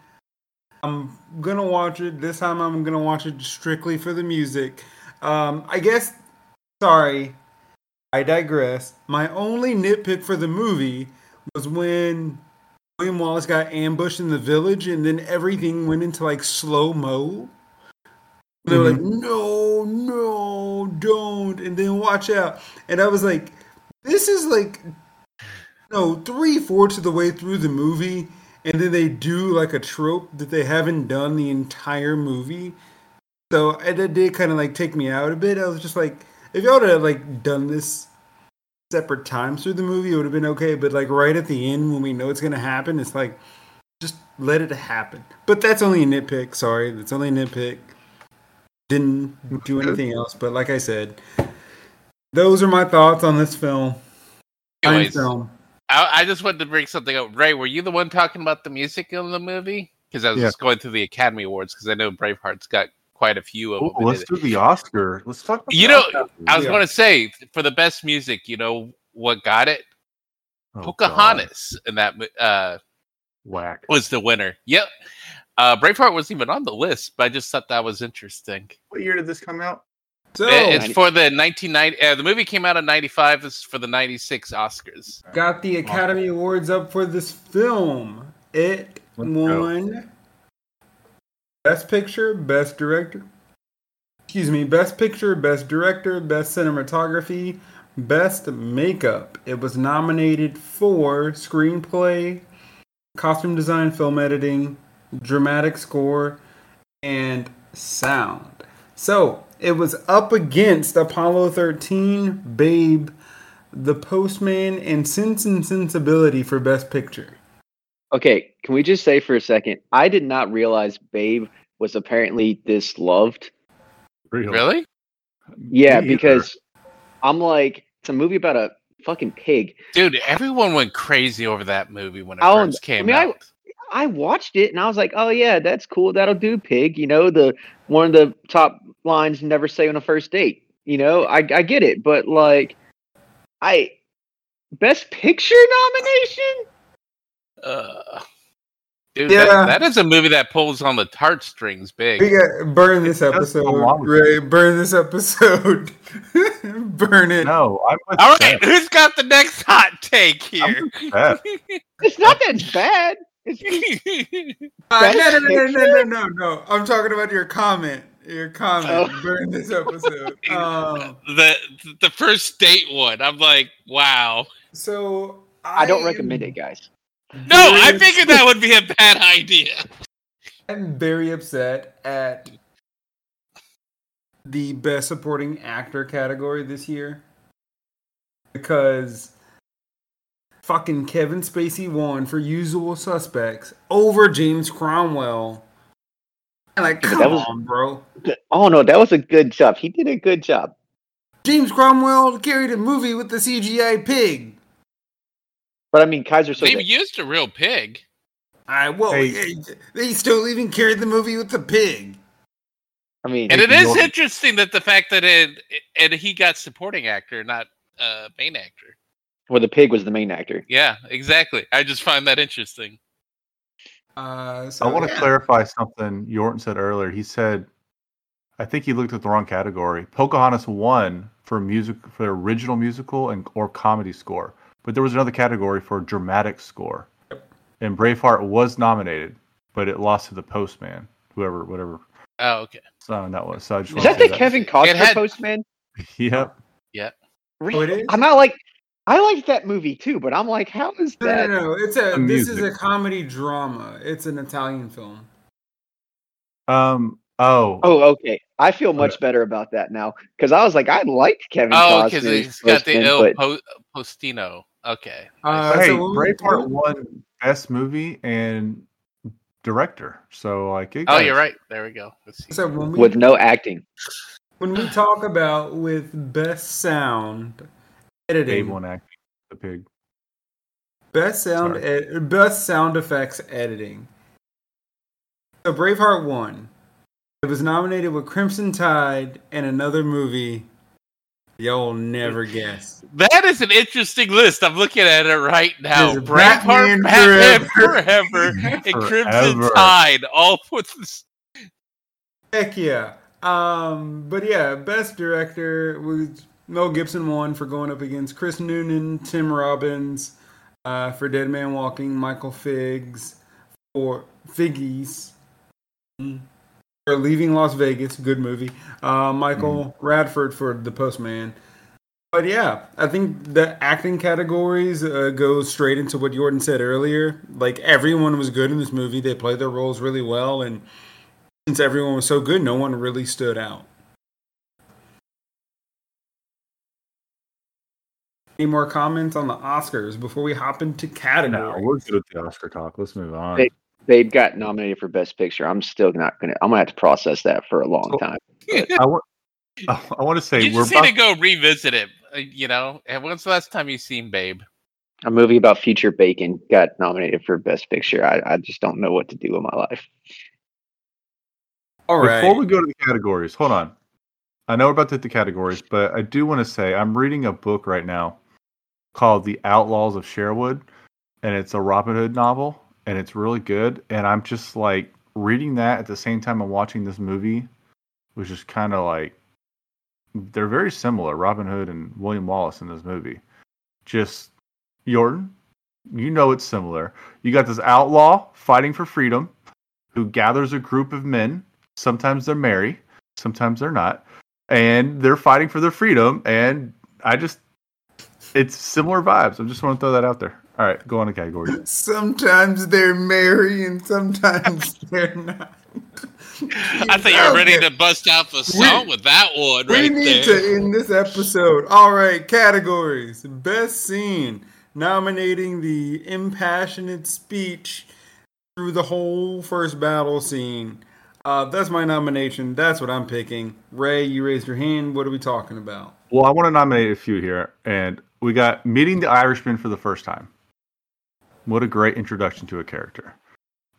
I'm gonna watch it. This time I'm gonna watch it strictly for the music. Um, I guess sorry, I digress. My only nitpick for the movie was when William Wallace got ambushed in the village and then everything went into like slow mo. They were like, mm-hmm. no, no, don't, and then watch out. And I was like, this is like no three fourths of the way through the movie and then they do like a trope that they haven't done the entire movie. So it did kind of like take me out a bit. I was just like if y'all had like done this separate times through the movie it would have been okay but like right at the end when we know it's gonna happen it's like just let it happen. But that's only a nitpick sorry that's only a nitpick didn't do anything else but like i said those are my thoughts on this film Fine Anyways, film I, I just wanted to bring something up. Ray, were you the one talking about the music in the movie? because I was Yeah. just going through the Academy Awards because I know Braveheart's got quite a few of Ooh, them. in let's do the Oscar. Let's talk. About You know, Oscar. I was Yeah. going to say for the best music, you know what got it? Oh, God. Pocahontas, and that uh, Whack. was the winner. Yep. Uh, Braveheart wasn't even on the list, but I just thought that was interesting. What year did this come out? So It- it's for the 1990. Uh, the movie came out in 95. This is for the 96 Oscars. got the Academy Awards up for this film. It Let's go. won Best Picture, Best Director. Excuse me, Best Picture, Best Director, Best Cinematography, Best Makeup. It was nominated for Screenplay, Costume Design, Film Editing, Dramatic Score, and Sound. So it was up against Apollo 13, Babe, The Postman, and Sense and Sensibility for Best Picture. Okay, can we just say for a second? I did not realize Babe was apparently this loved. Really? Yeah, Me either. because I'm like, it's a movie about a fucking pig. Dude, everyone went crazy over that movie when it Oh, first came I mean, out. I watched it and I was like, oh yeah, that's cool. That'll do, pig. You know, the one of the top lines never say on a first date. You know, I I get it, but like, I best picture nomination. Uh, dude, Yeah. that, that is a movie that pulls on the tart strings big. We got burn this It episode, go along with Ray. Burn this episode. [laughs] burn it. No, I'm all right. Who's got the next hot take here? [laughs] It's not that bad. It's Uh, no, no, no, no, no, no, no, no. I'm talking about your comment. Your comment. Oh. Burn this episode. [laughs] Um, the the first date one. I'm like, wow. so I don't recommend it, guys. No, I very- figured that would be a bad idea. I'm very upset at the best supporting actor category this year because fucking Kevin Spacey won for Usual Suspects over James Cromwell. And like, come that was- on, bro. Oh no, that was a good job. He did a good job. James Cromwell carried a movie with the CGI pig. But I mean, Kaiser They Soze. used a real pig. I well, Hey. they still even carried the movie with the pig. I mean, And it is Thank you, is Norton. interesting that the fact that it and he got supporting actor, not uh, main actor. Well, the pig was the main actor. Yeah, exactly. I just find that interesting. Uh, so, I want to yeah. clarify something Yorton said earlier. He said, I think he looked at the wrong category. Pocahontas won for music for original musical and or comedy score, but there was another category for dramatic score. And Braveheart was nominated, but it lost to the Postman, whoever, whatever Oh, okay. So that was. So I just Is that the say Kevin Costner had- Postman? Yep. Oh, it is? I'm not like I liked that movie too, but I'm like, how is that? no, no. It's a. The This is a comedy drama. It's an Italian film. Um. Oh. Oh, okay. I feel much better about that now because I was like, I liked Kevin Oh, because he's got the Postman, Il but po- Postino. Okay. Uh, hey, so when we- Braveheart won best movie and director. So like. it Oh, got- you're right. There we go. Let's see. So when we with no acting. when we talk about with best sound Dave editing, won acting. The pig. best sound, ed- best sound effects editing. So Braveheart won. It was nominated with Crimson Tide and another movie. Y'all never guess. That is an interesting list. I'm looking at it right now. There's Braveheart, Batman Batman Forever. Forever, [laughs] and Crimson Forever. Tide, all with this. Heck yeah. Um, but yeah, best director was Mel Gibson won for going up against Chris Noonan, Tim Robbins, uh, for Dead Man Walking, Michael Figgis for Figgies. mm, For Leaving Las Vegas, good movie. Uh, Michael Radford for The Postman. But yeah, I think the acting categories uh, go straight into what Yorton said earlier. Like everyone was good in this movie; they played their roles really well, and since everyone was so good, no one really stood out. Any more comments on the Oscars before we hop into No, categories? we're good with the Oscar talk. Let's move on. Hey. Babe got nominated for Best Picture. I'm still not gonna. I'm gonna have to process that for a long So- time. [laughs] I want. I want to say you we're just about, need to go revisit it. uh, You know, and when's the last time you seen Babe? A movie about future bacon got nominated for Best Picture. I, I just don't know what to do with my life. All right. Before we go to the categories, hold on. I know we're about to hit the categories, but I do want to say I'm reading a book right now called The Outlaws of Sherwood, and it's a Robin Hood novel, and it's really good. And I'm just like reading that at the same time I'm watching this movie, which is kind of like they're very similar, Robin Hood and William Wallace in this movie. Just Yorton, you know it's similar. You got this outlaw fighting for freedom who gathers a group of men. Sometimes they're merry, sometimes they're not. And they're fighting for their freedom. And I just, it's similar vibes. I just want to throw that out there. All right, go on to category. [laughs] Sometimes they're merry and sometimes [laughs] they're not. I think you're ready to bust out the song with that one right We right need there. to end this episode. All right, categories. Best scene, nominating the impassioned speech through the whole first battle scene. Uh, that's my nomination. That's what I'm picking. Ray, you raised your hand. What are we talking about? Well, I want to nominate a few here. And we got meeting the Irishman for the first time. What a great introduction to a character.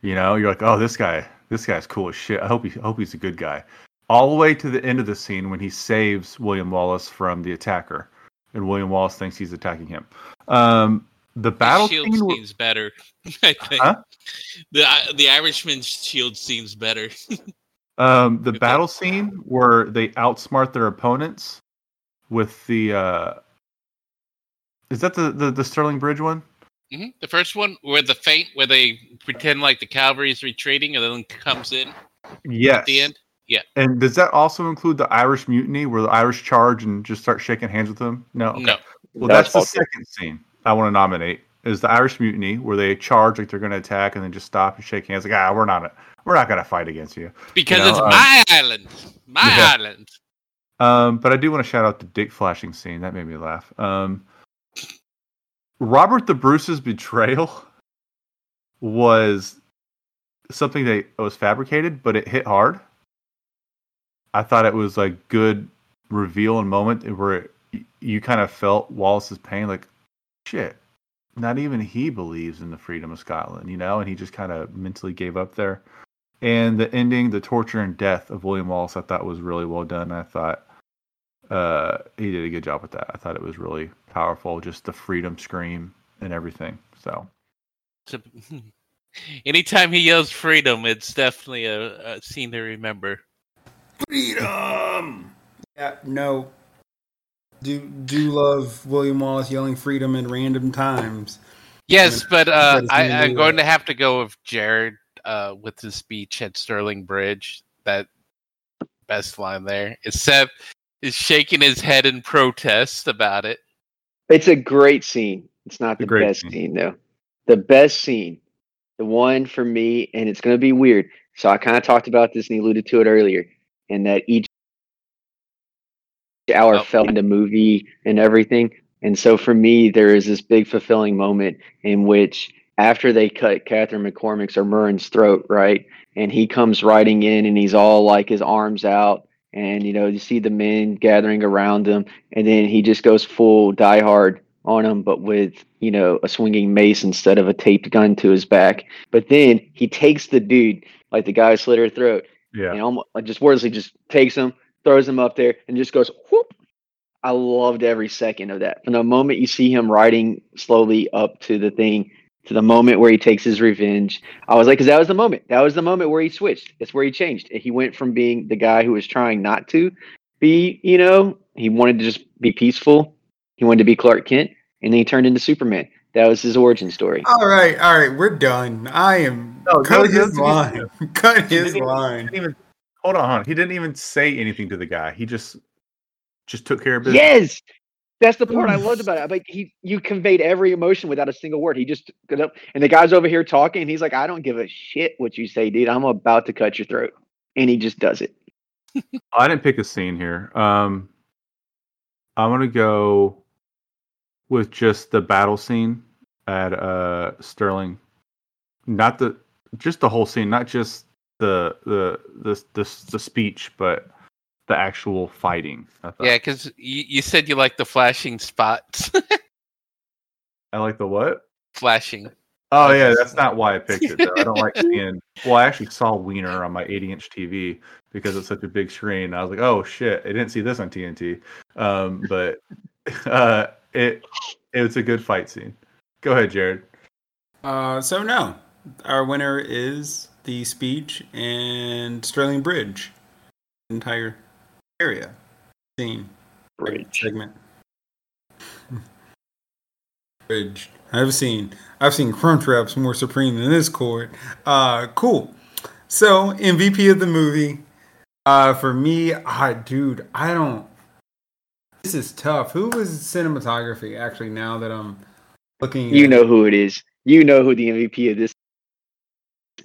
You know, you're like, oh, this guy, this guy's cool as shit. I hope he, I hope he's a good guy. All the way to the end of the scene when he saves William Wallace from the attacker, and William Wallace thinks he's attacking him. Um, the battle shield scene. seems better. [laughs] I think Huh? the the Irishman's shield seems better. [laughs] Um, the battle scene where they outsmart their opponents with the. Uh, is that the, the the Stirling Bridge one? hmm The first one, where the feint, where they pretend like the cavalry is retreating, and then comes in Yes. at the end. Yeah. And does that also include the Irish mutiny, where the Irish charge and just start shaking hands with them? No. Okay. No, Well, that's, the second scene I want to nominate. Is the Irish mutiny where they charge like they're going to attack and then just stop and shake hands like ah we're not we're not going to fight against you. because You know, it's um, my island, my yeah. island. Um, but I do want to shout out the dick flashing scene. That made me laugh. Um, Robert the Bruce's betrayal was something that was fabricated, but it hit hard. I thought it was like good reveal and moment where you kind of felt Wallace's pain, like shit. Not even he believes in the freedom of Scotland, you know, and he just kind of mentally gave up there. And the ending, the torture and death of William Wallace, I thought was really well done. I thought uh, he did a good job with that. I thought it was really powerful, just the freedom scream and everything. So So, [laughs] anytime he yells freedom, it's definitely a, a scene to remember. Freedom. Yeah, no. Do do love William Wallace yelling freedom at random times. Yes, but uh, I, I'm going to have to go with Jared uh, with his speech at Stirling Bridge. That best line there. Is Seth is shaking his head in protest about it. It's a great scene. It's not the best scene. scene. though. The best scene, the one for me, and it's going to be weird. So I kind of talked about this and alluded to it earlier, and that each hour Oh. fell into movie and everything. And so for me, there is this big fulfilling moment in which after they cut Catherine McCormack's or Murron's throat, right, and he comes riding in and he's all like his arms out, and you know you see the men gathering around him, and then he just goes full die hard on him, but with you know a swinging mace instead of a taped gun to his back. But then he takes the dude, like the guy slit her throat, yeah, and almost like just wordlessly just takes him, throws him up there, and just goes whoop. I loved every second of that. From the moment you see him riding slowly up to the thing, to the moment where he takes his revenge, I was like, because that was the moment. That was the moment where he switched. That's where he changed. He went from being the guy who was trying not to be, you know, he wanted to just be peaceful. He wanted to be Clark Kent, and then he turned into Superman. That was his origin story. All right, all right, we're done. I am No, cut no, his line. [laughs] Cut his line. even, hold on, hold on. He didn't even say anything to the guy. He just just took care of business. Yes, that's the part I loved about it. Like he, you conveyed every emotion without a single word. He just got up, and the guy's over here talking, and he's like, "I don't give a shit what you say, dude. I'm about to cut your throat," and he just does it. [laughs] I didn't pick a scene here. Um, I'm gonna go with just the battle scene at uh Stirling, not the just the whole scene, not just the the the the, the speech, but the actual fighting. I. Yeah, because you, you said you like the flashing spots. [laughs] I like the what? Flashing. Oh yeah, that's not why I [laughs] picked it. Though. I don't like seeing. [laughs] Well, I actually saw Wiener on my 80-inch TV because it's such a big screen. I was like, oh shit, I didn't see this on TNT. Um, but uh, it it was a good fight scene. Go ahead, Jared. Uh, so no, our winner is the speech and Stirling Bridge, entire area scene Bridge. segment. Bridge. I've seen I've seen crunch wraps more supreme than this court. Uh, cool. So MVP of the movie, uh, for me, ah, dude, I don't. This is tough. Who was cinematography? Actually, now that I'm looking, You at- know who it is. You know who the MVP of this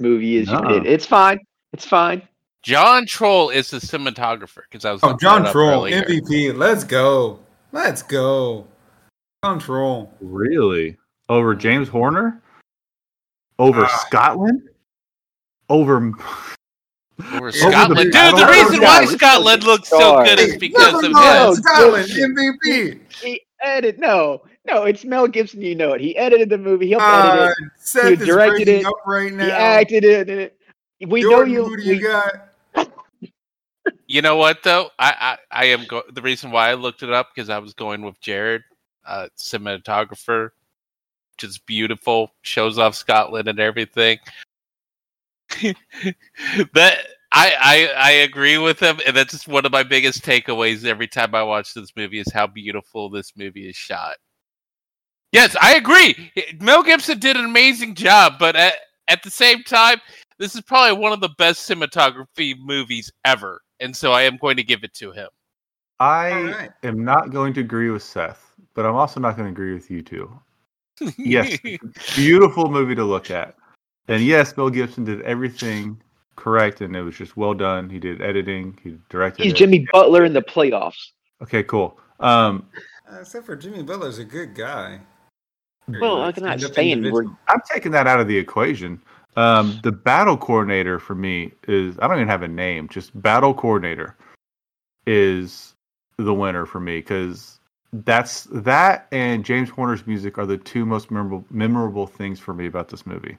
movie is. You Nuh-uh. did. It's fine. It's fine. John Toll is the cinematographer because I was Oh, John Toll, earlier. MVP. Let's go. Let's go. John Toll. Really? Over James Horner? Over Ah. Scotland? Over Over Over Scotland, the dude. the reason why Scotland. Scotland looks so good is Hey, because nothing of wrong his. Scotland MVP. He edited. No, no, it's Mel Gibson. You know it. He edited the movie. He helped Uh, edit Seth You is directed breaking it. up right now. He acted in it. We Yorton, know who you. do you we- got? You know what though? I I, I am go- the reason why I looked it up because I was going with Jared, uh, cinematographer, just beautiful, shows off Scotland and everything. [laughs] that I, I I agree with him, and that's just one of my biggest takeaways every time I watch this movie is how beautiful this movie is shot. Yes, I agree. Mel Gibson did an amazing job, but at, at the same time, this is probably one of the best cinematography movies ever, and so I am going to give it to him. I All right. am not going to agree with Seth, but I'm also not going to agree with you two. Yes. [laughs] Beautiful movie to look at. And yes, Bill Gibson did everything correct and it was just well done. He did editing, he directed He's it. Jimmy Butler in the playoffs. Okay, cool. Um Uh, except for Jimmy Butler's a good guy. Well, I'm not Stand-up saying we're- I'm taking that out of the equation. Um, the battle coordinator for me is I don't even have a name. Just battle coordinator is the winner for me because that's that and James Horner's music are the two most memorable memorable things for me about this movie,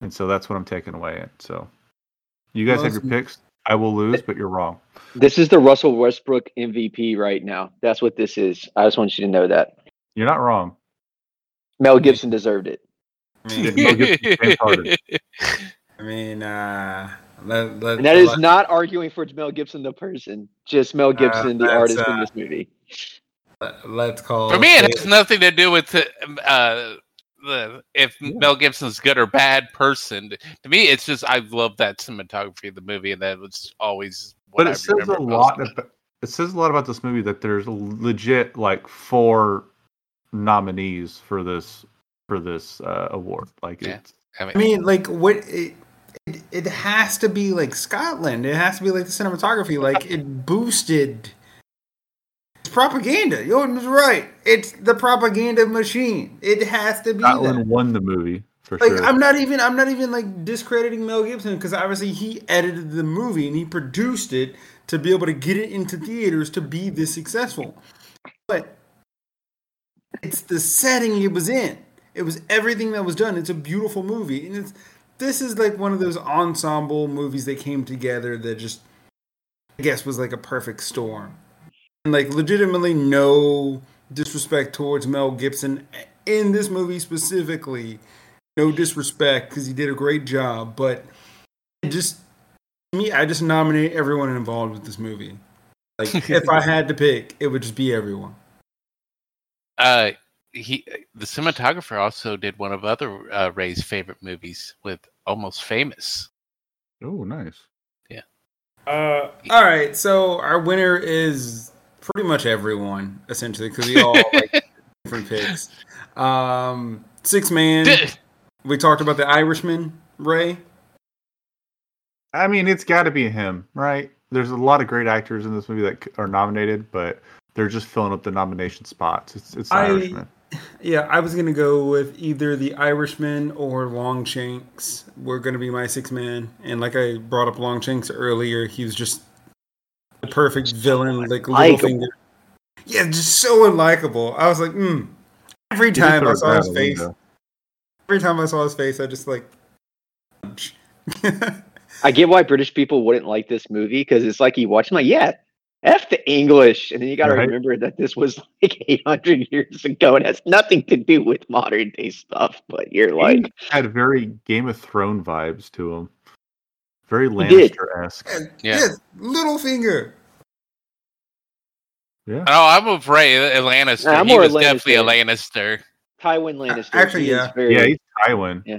and so that's what I'm taking away. It so you guys have your picks. I will lose, but you're wrong. This is the Russell Westbrook MVP right now. That's what this is. I just want you to know that. You're not wrong. Mel Gibson deserved it. I mean, Mel Gibson, [laughs] James Harden. I mean, uh, let, let, And that is let- not arguing for Mel Gibson the person, just Mel Gibson the that's, artist in uh, this movie. let's call For me, it it- has nothing to do with uh, the if Yeah. Mel Gibson's good or bad person. To me, it's just I love that cinematography of the movie, and that was always. What But I it says a lot. About, it says a lot about this movie that there's legit like four nominees for this for this uh, award. Like Yeah. it's I mean, I mean, like what it, it it has to be like Scotland. It has to be like the cinematography. Like it boosted. It's propaganda. Yorton's right. It's the propaganda machine. It has to be Scotland that. won the movie for Like sure. I'm not even I'm not even like discrediting Mel Gibson because obviously he edited the movie and he produced it to be able to get it into theaters to be this successful. But it's the setting it was in. It was everything that was done. It's a beautiful movie, and it's this is like one of those ensemble movies that came together that just I guess was like a perfect storm. And like legitimately no disrespect towards Mel Gibson in this movie specifically. No disrespect because he did a great job, but it just me, I just nominate everyone involved with this movie. Like if I [laughs] had to pick, it would just be everyone. uh, he the cinematographer also did one of other uh, Ray's favorite movies with Almost Famous. oh, nice. Yeah. Uh, all right, so our winner is pretty much everyone essentially because we all [laughs] like different picks. Um, six man. We talked about the Irishman, Ray. I mean, it's got to be him, right? There's a lot of great actors in this movie that are nominated, but they're just filling up the nomination spots. It's it's the I- Irishman. Yeah, I was gonna go with either the Irishman or Longshanks. Were gonna be my six man, and like I brought up Longshanks earlier, he was just the perfect villain, like Likeable. Littlefinger. Yeah, just so unlikable. I was like, hmm, Every time I saw his face, window. every time I saw his face, I just like. [laughs] I get why British people wouldn't like this movie because it's like you watch, I'm like, yeah, F the English. And then you got to Right. remember that this was like [laughs] 800 years ago. It has nothing to do with modern day stuff. But you're like, He had very Game of Thrones vibes to him. Very did. Lannister esque. Yeah. Yes, Littlefinger. Yeah. Oh, I'm with Ray. A Lannister. Nah, I'm he more was definitely a Lannister. Lannister. Tywin Lannister. actually, he is yeah. very- Yeah, he's Tywin. Yeah.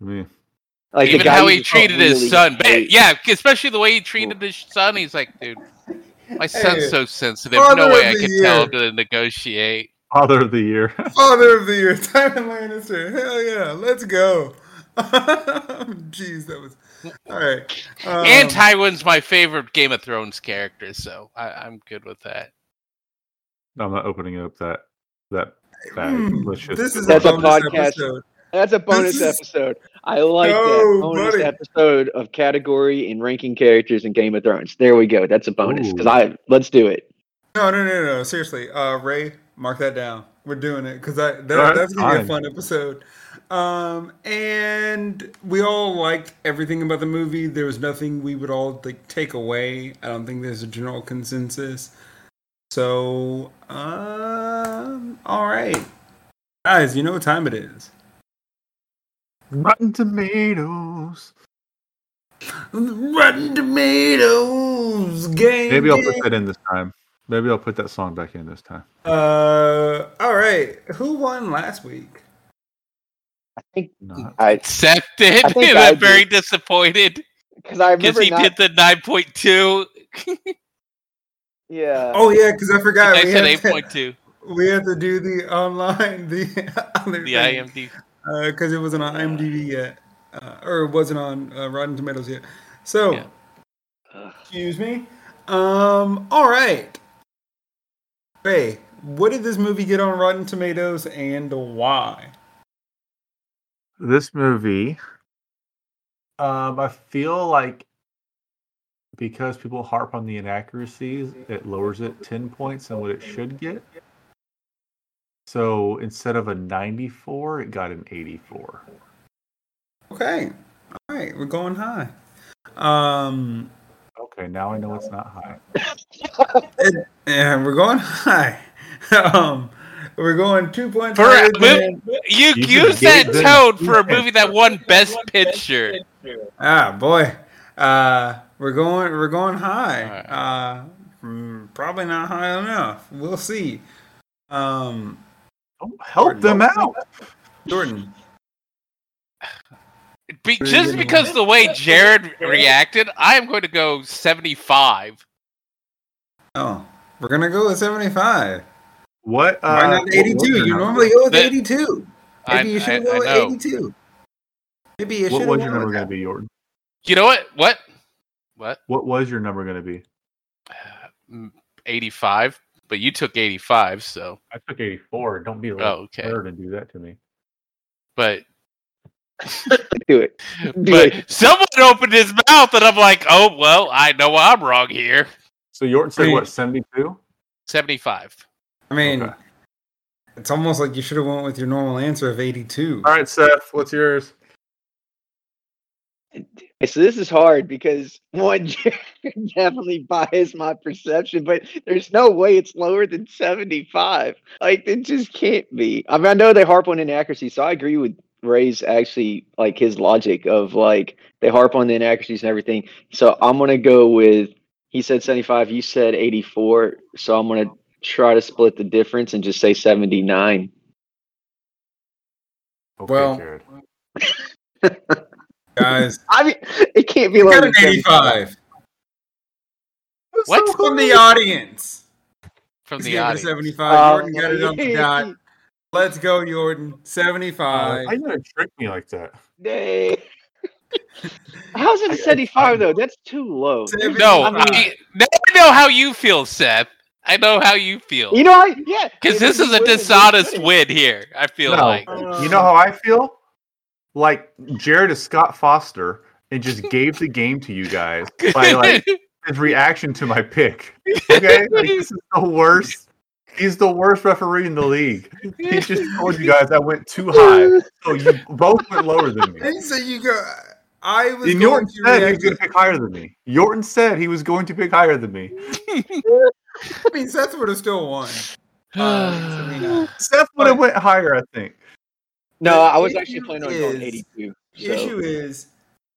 I mean, like Even how he just felt treated his really son. But yeah, especially the way he treated his son. He's like, dude, my son's Hey, so sensitive. father No way I the can tell him to negotiate. Father of the Year. [laughs] Father of the Year, [laughs] Tywin Lannister. Hell yeah, let's go. [laughs] Jeez, that was all right. Um, and Tywin's my favorite Game of Thrones character, so I, I'm good with that. I'm not opening up that that bag. hmm, Let's just this is That's a a podcast. episode. That's a bonus is- episode. I like No, that bonus buddy. episode of category and ranking characters in Game of Thrones. There we go. That's a bonus because I let's do it. No, no, no, no. Seriously, uh, Ray, mark that down. We're doing it because that, that that's gonna be a fun episode. Um, and we all liked everything about the movie. There was nothing we would all like take away. I don't think there's a general consensus. So, um, all right, guys, you know what time it is. Rotten Tomatoes. Rotten Tomatoes game. Maybe I'll put that in this time. Maybe I'll put that song back in this time. Uh, all right. Who won last week? I think Not. I Seth did. I think [laughs] and I I'm very disappointed because I because he not, did the 9.2. [laughs] yeah. Oh yeah, because I forgot. I we said had to- 8.2. [laughs] We have to do the online, the other The IMD. Because it wasn't on IMDb yet, uh, or it wasn't on uh, Rotten Tomatoes yet. So, Yeah. Excuse me. Um, all right. Ray, what did this movie get on Rotten Tomatoes and why? This movie, um, I feel like because people harp on the inaccuracies, it lowers it 10 points than what it should get. So instead of a 94, it got an 84. Okay, all right, we're going high. Um, Okay, now I know it's not high. and we're going high. [laughs] um, we're going two points For a higher mo- You, You use just that tone for a movie that won Best Picture. Ah, boy. Uh, we're going. We're going high. Alright. Uh, mm, probably not high enough. We'll see. Um, Don't help them out. Yorton. Be, just because of the way Jared reacted, I am going to go 75. Oh, we're gonna go with seventy-five. What? Uh, Why not eighty-two? your You normally go with That- eighty-two. I, Maybe you should go with eighty-two. Maybe you What was your number going to be, Yorton? You know what? What? What? What was your number going to be? [sighs] Mm, 85. But you took 85, so. I took 84. Don't be like Oh, okay. nerd and do that to me. But [laughs] do it. [laughs] Do but it. someone opened his mouth, and I'm like, oh well, I know I'm wrong here. So Yorton said Wait. what? 72? 75. I mean, Okay. it's almost like you should have went with your normal answer of eighty-two. All right, Seth. What's yours? Uh, So this is hard because [laughs] one definitely biased my perception, but there's no way it's lower than 75. Like it just can't be. I mean, I know they harp on inaccuracy, so I agree with Ray's actually like his logic of like they harp on the inaccuracies and everything. So I'm gonna go with he said 75, you said 84, so I'm gonna try to split the difference and just say 79. Okay, Well, Jared. [laughs] Guys, [laughs] I mean, it can't be we lower got than an 75. eighty-five What? from the audience. From He's the giving it a audience. seventy-five. Um, Yorton got it on the dot. Let's go, Yorton. Seventy-five. I gonna trick me like that. Dang. [laughs] How's it 75 though? That's too low. Seventy- No, I mean- I, now I know how you feel, Seth. I know how you feel. You know, I yeah. Because this is a dishonest he wins. win here, I feel No. like. You know how I feel? Like Jared is Scott Foster and just [laughs] gave the game to you guys [laughs] by like his reaction to my pick. Okay, like, this is the worst He's the worst referee in the league. He just told you guys I went too high, so you both went lower than me. [laughs] And so you go. I was And going Yorton to said he was going to pick higher than me. Yorton said he was going to pick higher than me. I mean, Seth would have still won. I [sighs] uh, Seth would have went higher, I think. No, The I was actually issue planning on going 82. the issue is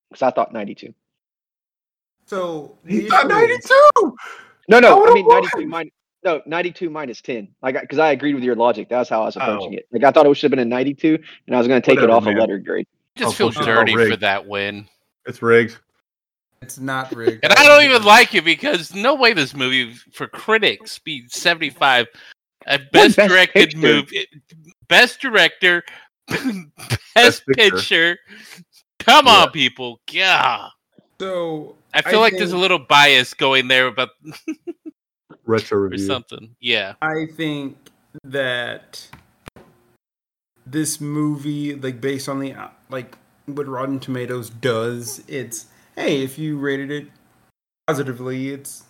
Because I thought 92. so. the He issue 92. No, no, I, would've mean 92 minus. No, 92 minus 10. Like, because I agreed with your logic. That's how I was approaching Oh. it. Like, I thought it should have been a 92, and I was going to take it off man. a letter grade. I just Oh, feel bullshit. Oh, oh, dirty Oh, for that win. It's rigged. It's not rigged. And I don't even like it because no way this movie for critics be 75 a best, Best directed Picture. movie best director best, Best Picture. picture. Come Yeah. on people. Yeah. So I feel I like there's a little bias going there about [laughs] Retro [laughs] review or something. Yeah. I think that this movie, like based on the uh, like what Rotten Tomatoes does, it's hey, if you rated it positively, it's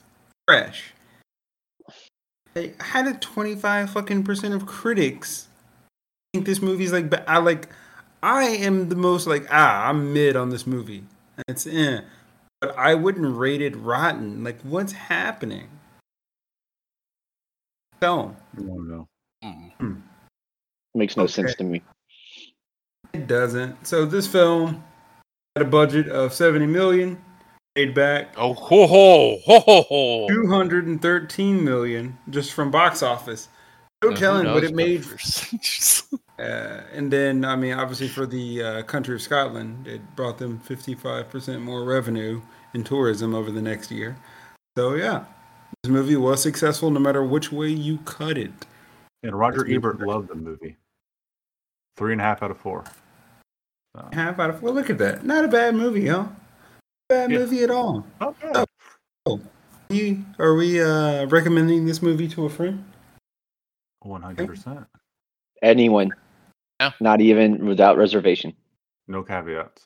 fresh. They had a twenty five fucking percent of critics think this movie's like ba- I like I am the most like ah I'm mid on this movie. It's eh. But I wouldn't rate it rotten. Like what's happening? Tell 'em. Oh, no. Mm. Makes no Okay. sense to me. It doesn't. So this film had a budget of 70 million, paid back Oh ho ho ho ho ho. 213 million just from box office. No Who telling what it made. [laughs] numbers? Uh, and then, I mean, obviously for the uh, country of Scotland, it brought them 55% more revenue in tourism over the next year. So yeah, this movie was successful no matter which way you cut it. And Roger That's good. Ebert loved the movie. Three and a half out of four. So, Half out of four. Look at that. Not a bad movie, huh? Bad Yeah. movie at all. not bad. You, are we uh, recommending this movie to a friend? One hundred percent. Anyone. Yeah. Not even without reservation. No caveats.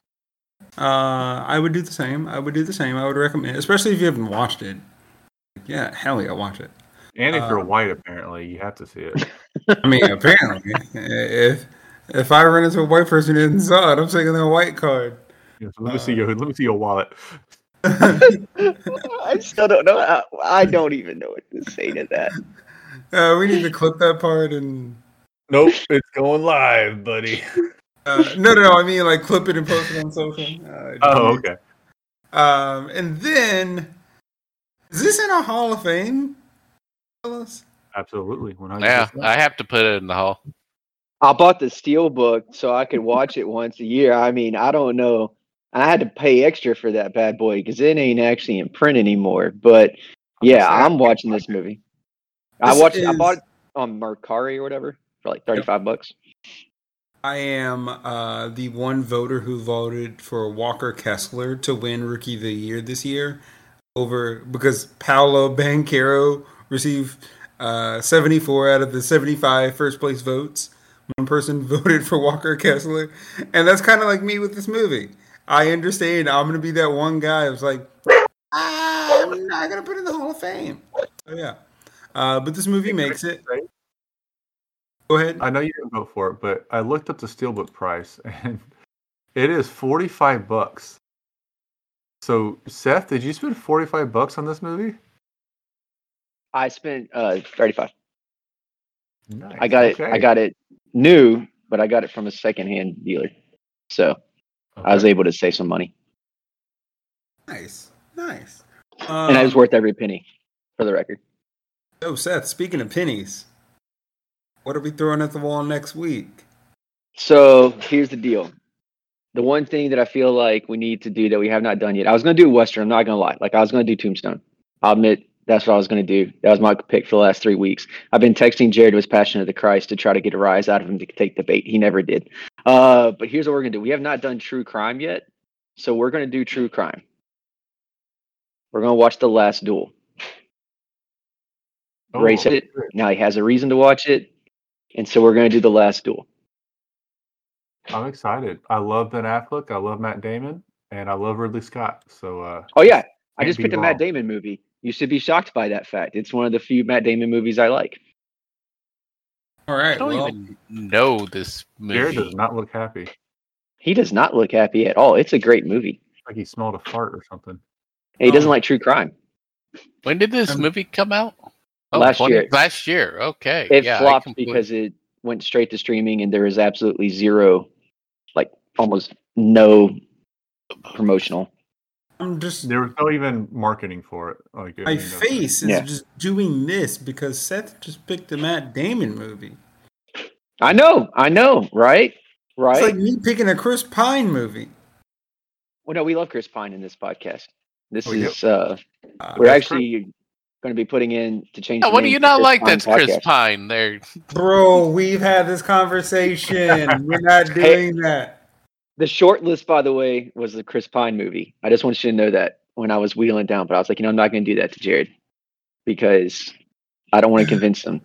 Uh, I would do the same. I would do the same. I would recommend, especially if you haven't watched it. Yeah, hell yeah, watch it. And if you're Uh, white, apparently, you have to see it. I mean, apparently, [laughs] if if I run into a white person who didn't saw it, I'm taking their white card. Yeah, so let me see Uh, your let me see your wallet. [laughs] I still don't know. I, I don't even know what to say to that. Uh, we need to clip that part and Nope, it's going live, buddy. uh, no, no, no. I mean, like clip it and post it on social. Uh, Oh, okay. Um, and then is this in a Hall of Fame? fellas? Absolutely, one hundred. yeah, I have to put it in the hall. I bought the steel book so I could watch it once a year. I mean, I don't know. I had to pay extra for that bad boy because it ain't actually in print anymore. But yeah, I I'm watching this movie. I This watched. I bought it on Mercari or whatever for like 35 bucks. I am uh, the one voter who voted for Walker Kessler to win Rookie of the Year this year, over because Paolo Banchero received uh, 74 out of the 75 first place votes. One person [laughs] voted for Walker Kessler, and that's kind of like me with this movie. I understand. I'm gonna be that one guy who's like, ah, I'm not gonna put in the Hall of Fame. So yeah, uh, but this movie makes it. Go ahead. I know you didn't vote for it, but I looked up the steelbook price, [laughs] and it is forty-five bucks. So, Seth, did you spend forty-five bucks on this movie? I spent uh 35. Nice. I got it. I got it new, but I got it from a secondhand dealer, so I was able to save some money, Nice, nice. and it was Um, worth every penny, for the record. Oh, Seth, speaking of pennies, what are we throwing at the wall next week? So here's the deal. The one thing that I feel like we need to do that we have not done yet. I was going to do Western. I'm not going to lie. Like I was going to do Tombstone. I'll admit that's what I was going to do. That was my pick for the last three weeks. I've been texting Jarred with Passion of the Christ to try to get a rise out of him to take the bait. He never did. Uh, but here's what we're going to do. We have not done True Crime yet, so we're going to do True Crime. We're going to watch The Last Duel. Oh, Ray said it. Now he has a reason to watch it, and so we're going to do The Last Duel. I'm excited. I love Ben Affleck. I love Matt Damon, and I love Ridley Scott. So, uh, Oh yeah, I just be picked a. Matt Damon movie. You should be shocked by that fact. It's one of the few Matt Damon movies I like. All right, I don't Well, even know this Jarred does not look happy. He does not look happy at all. It's a great movie. Like he smelled a fart or something. And he doesn't Oh. like true crime. When did this Um, movie come out? Last year. Last year. Okay. It yeah, flopped completely- because it went straight to streaming and there is absolutely zero, like almost no promotional. I'm just There was no even marketing for it. Like I my face is Yeah. just doing this because Seth just picked a Matt Damon movie. I know, I know, right? Right? It's like me picking a Chris Pine movie. well, no, we love Chris Pine in this podcast. This Oh, yeah. is uh Uh, we're That's actually going to be putting in to change. Yeah, what do you not Chris like? Pine That's Chris Pine. There. bro, we've had this conversation. [laughs] We're not Hey. doing that. The short list, by the way, was the Chris Pine movie. I just want you to know that when I was wheeling down, but I was like, you know, I'm not going to do that to Jarred because I don't want [clears throat] to convince him.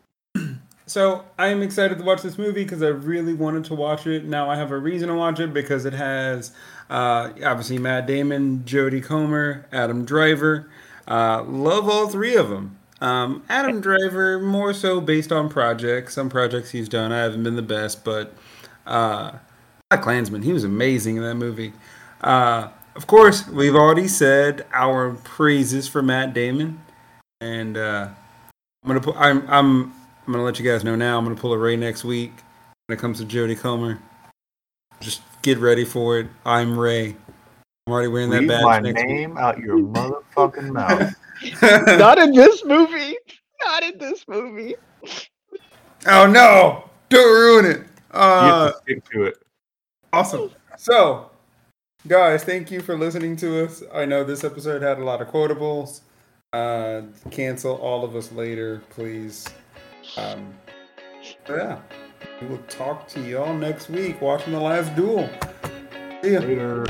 So I'm excited to watch this movie because I really wanted to watch it. Now I have a reason to watch it because it has uh, obviously Matt Damon, Jodie Comer, Adam Driver. Uh, love all three of them. Um, Adam Driver more so based on projects. Some projects he's done I haven't been the best, but uh, Black Klansman he was amazing in that movie. Uh, of course, we've already said our praises for Matt Damon, and uh, I'm gonna put I'm I'm I'm gonna let you guys know now. I'm gonna pull it right next week when it comes to Jodie Comer. Just get ready for it. I'm Ray. I'm already wearing that Leave badge my next name out your motherfucking mouth. [laughs] not in this movie. Not in this movie. oh no! Don't ruin it. you Uh, have to stick to it. awesome. So, guys, thank you for listening to us. I know this episode had a lot of quotables. Uh, cancel all of us later, please. Um, but yeah, we will talk to y'all next week watching the last duel. See ya. Later.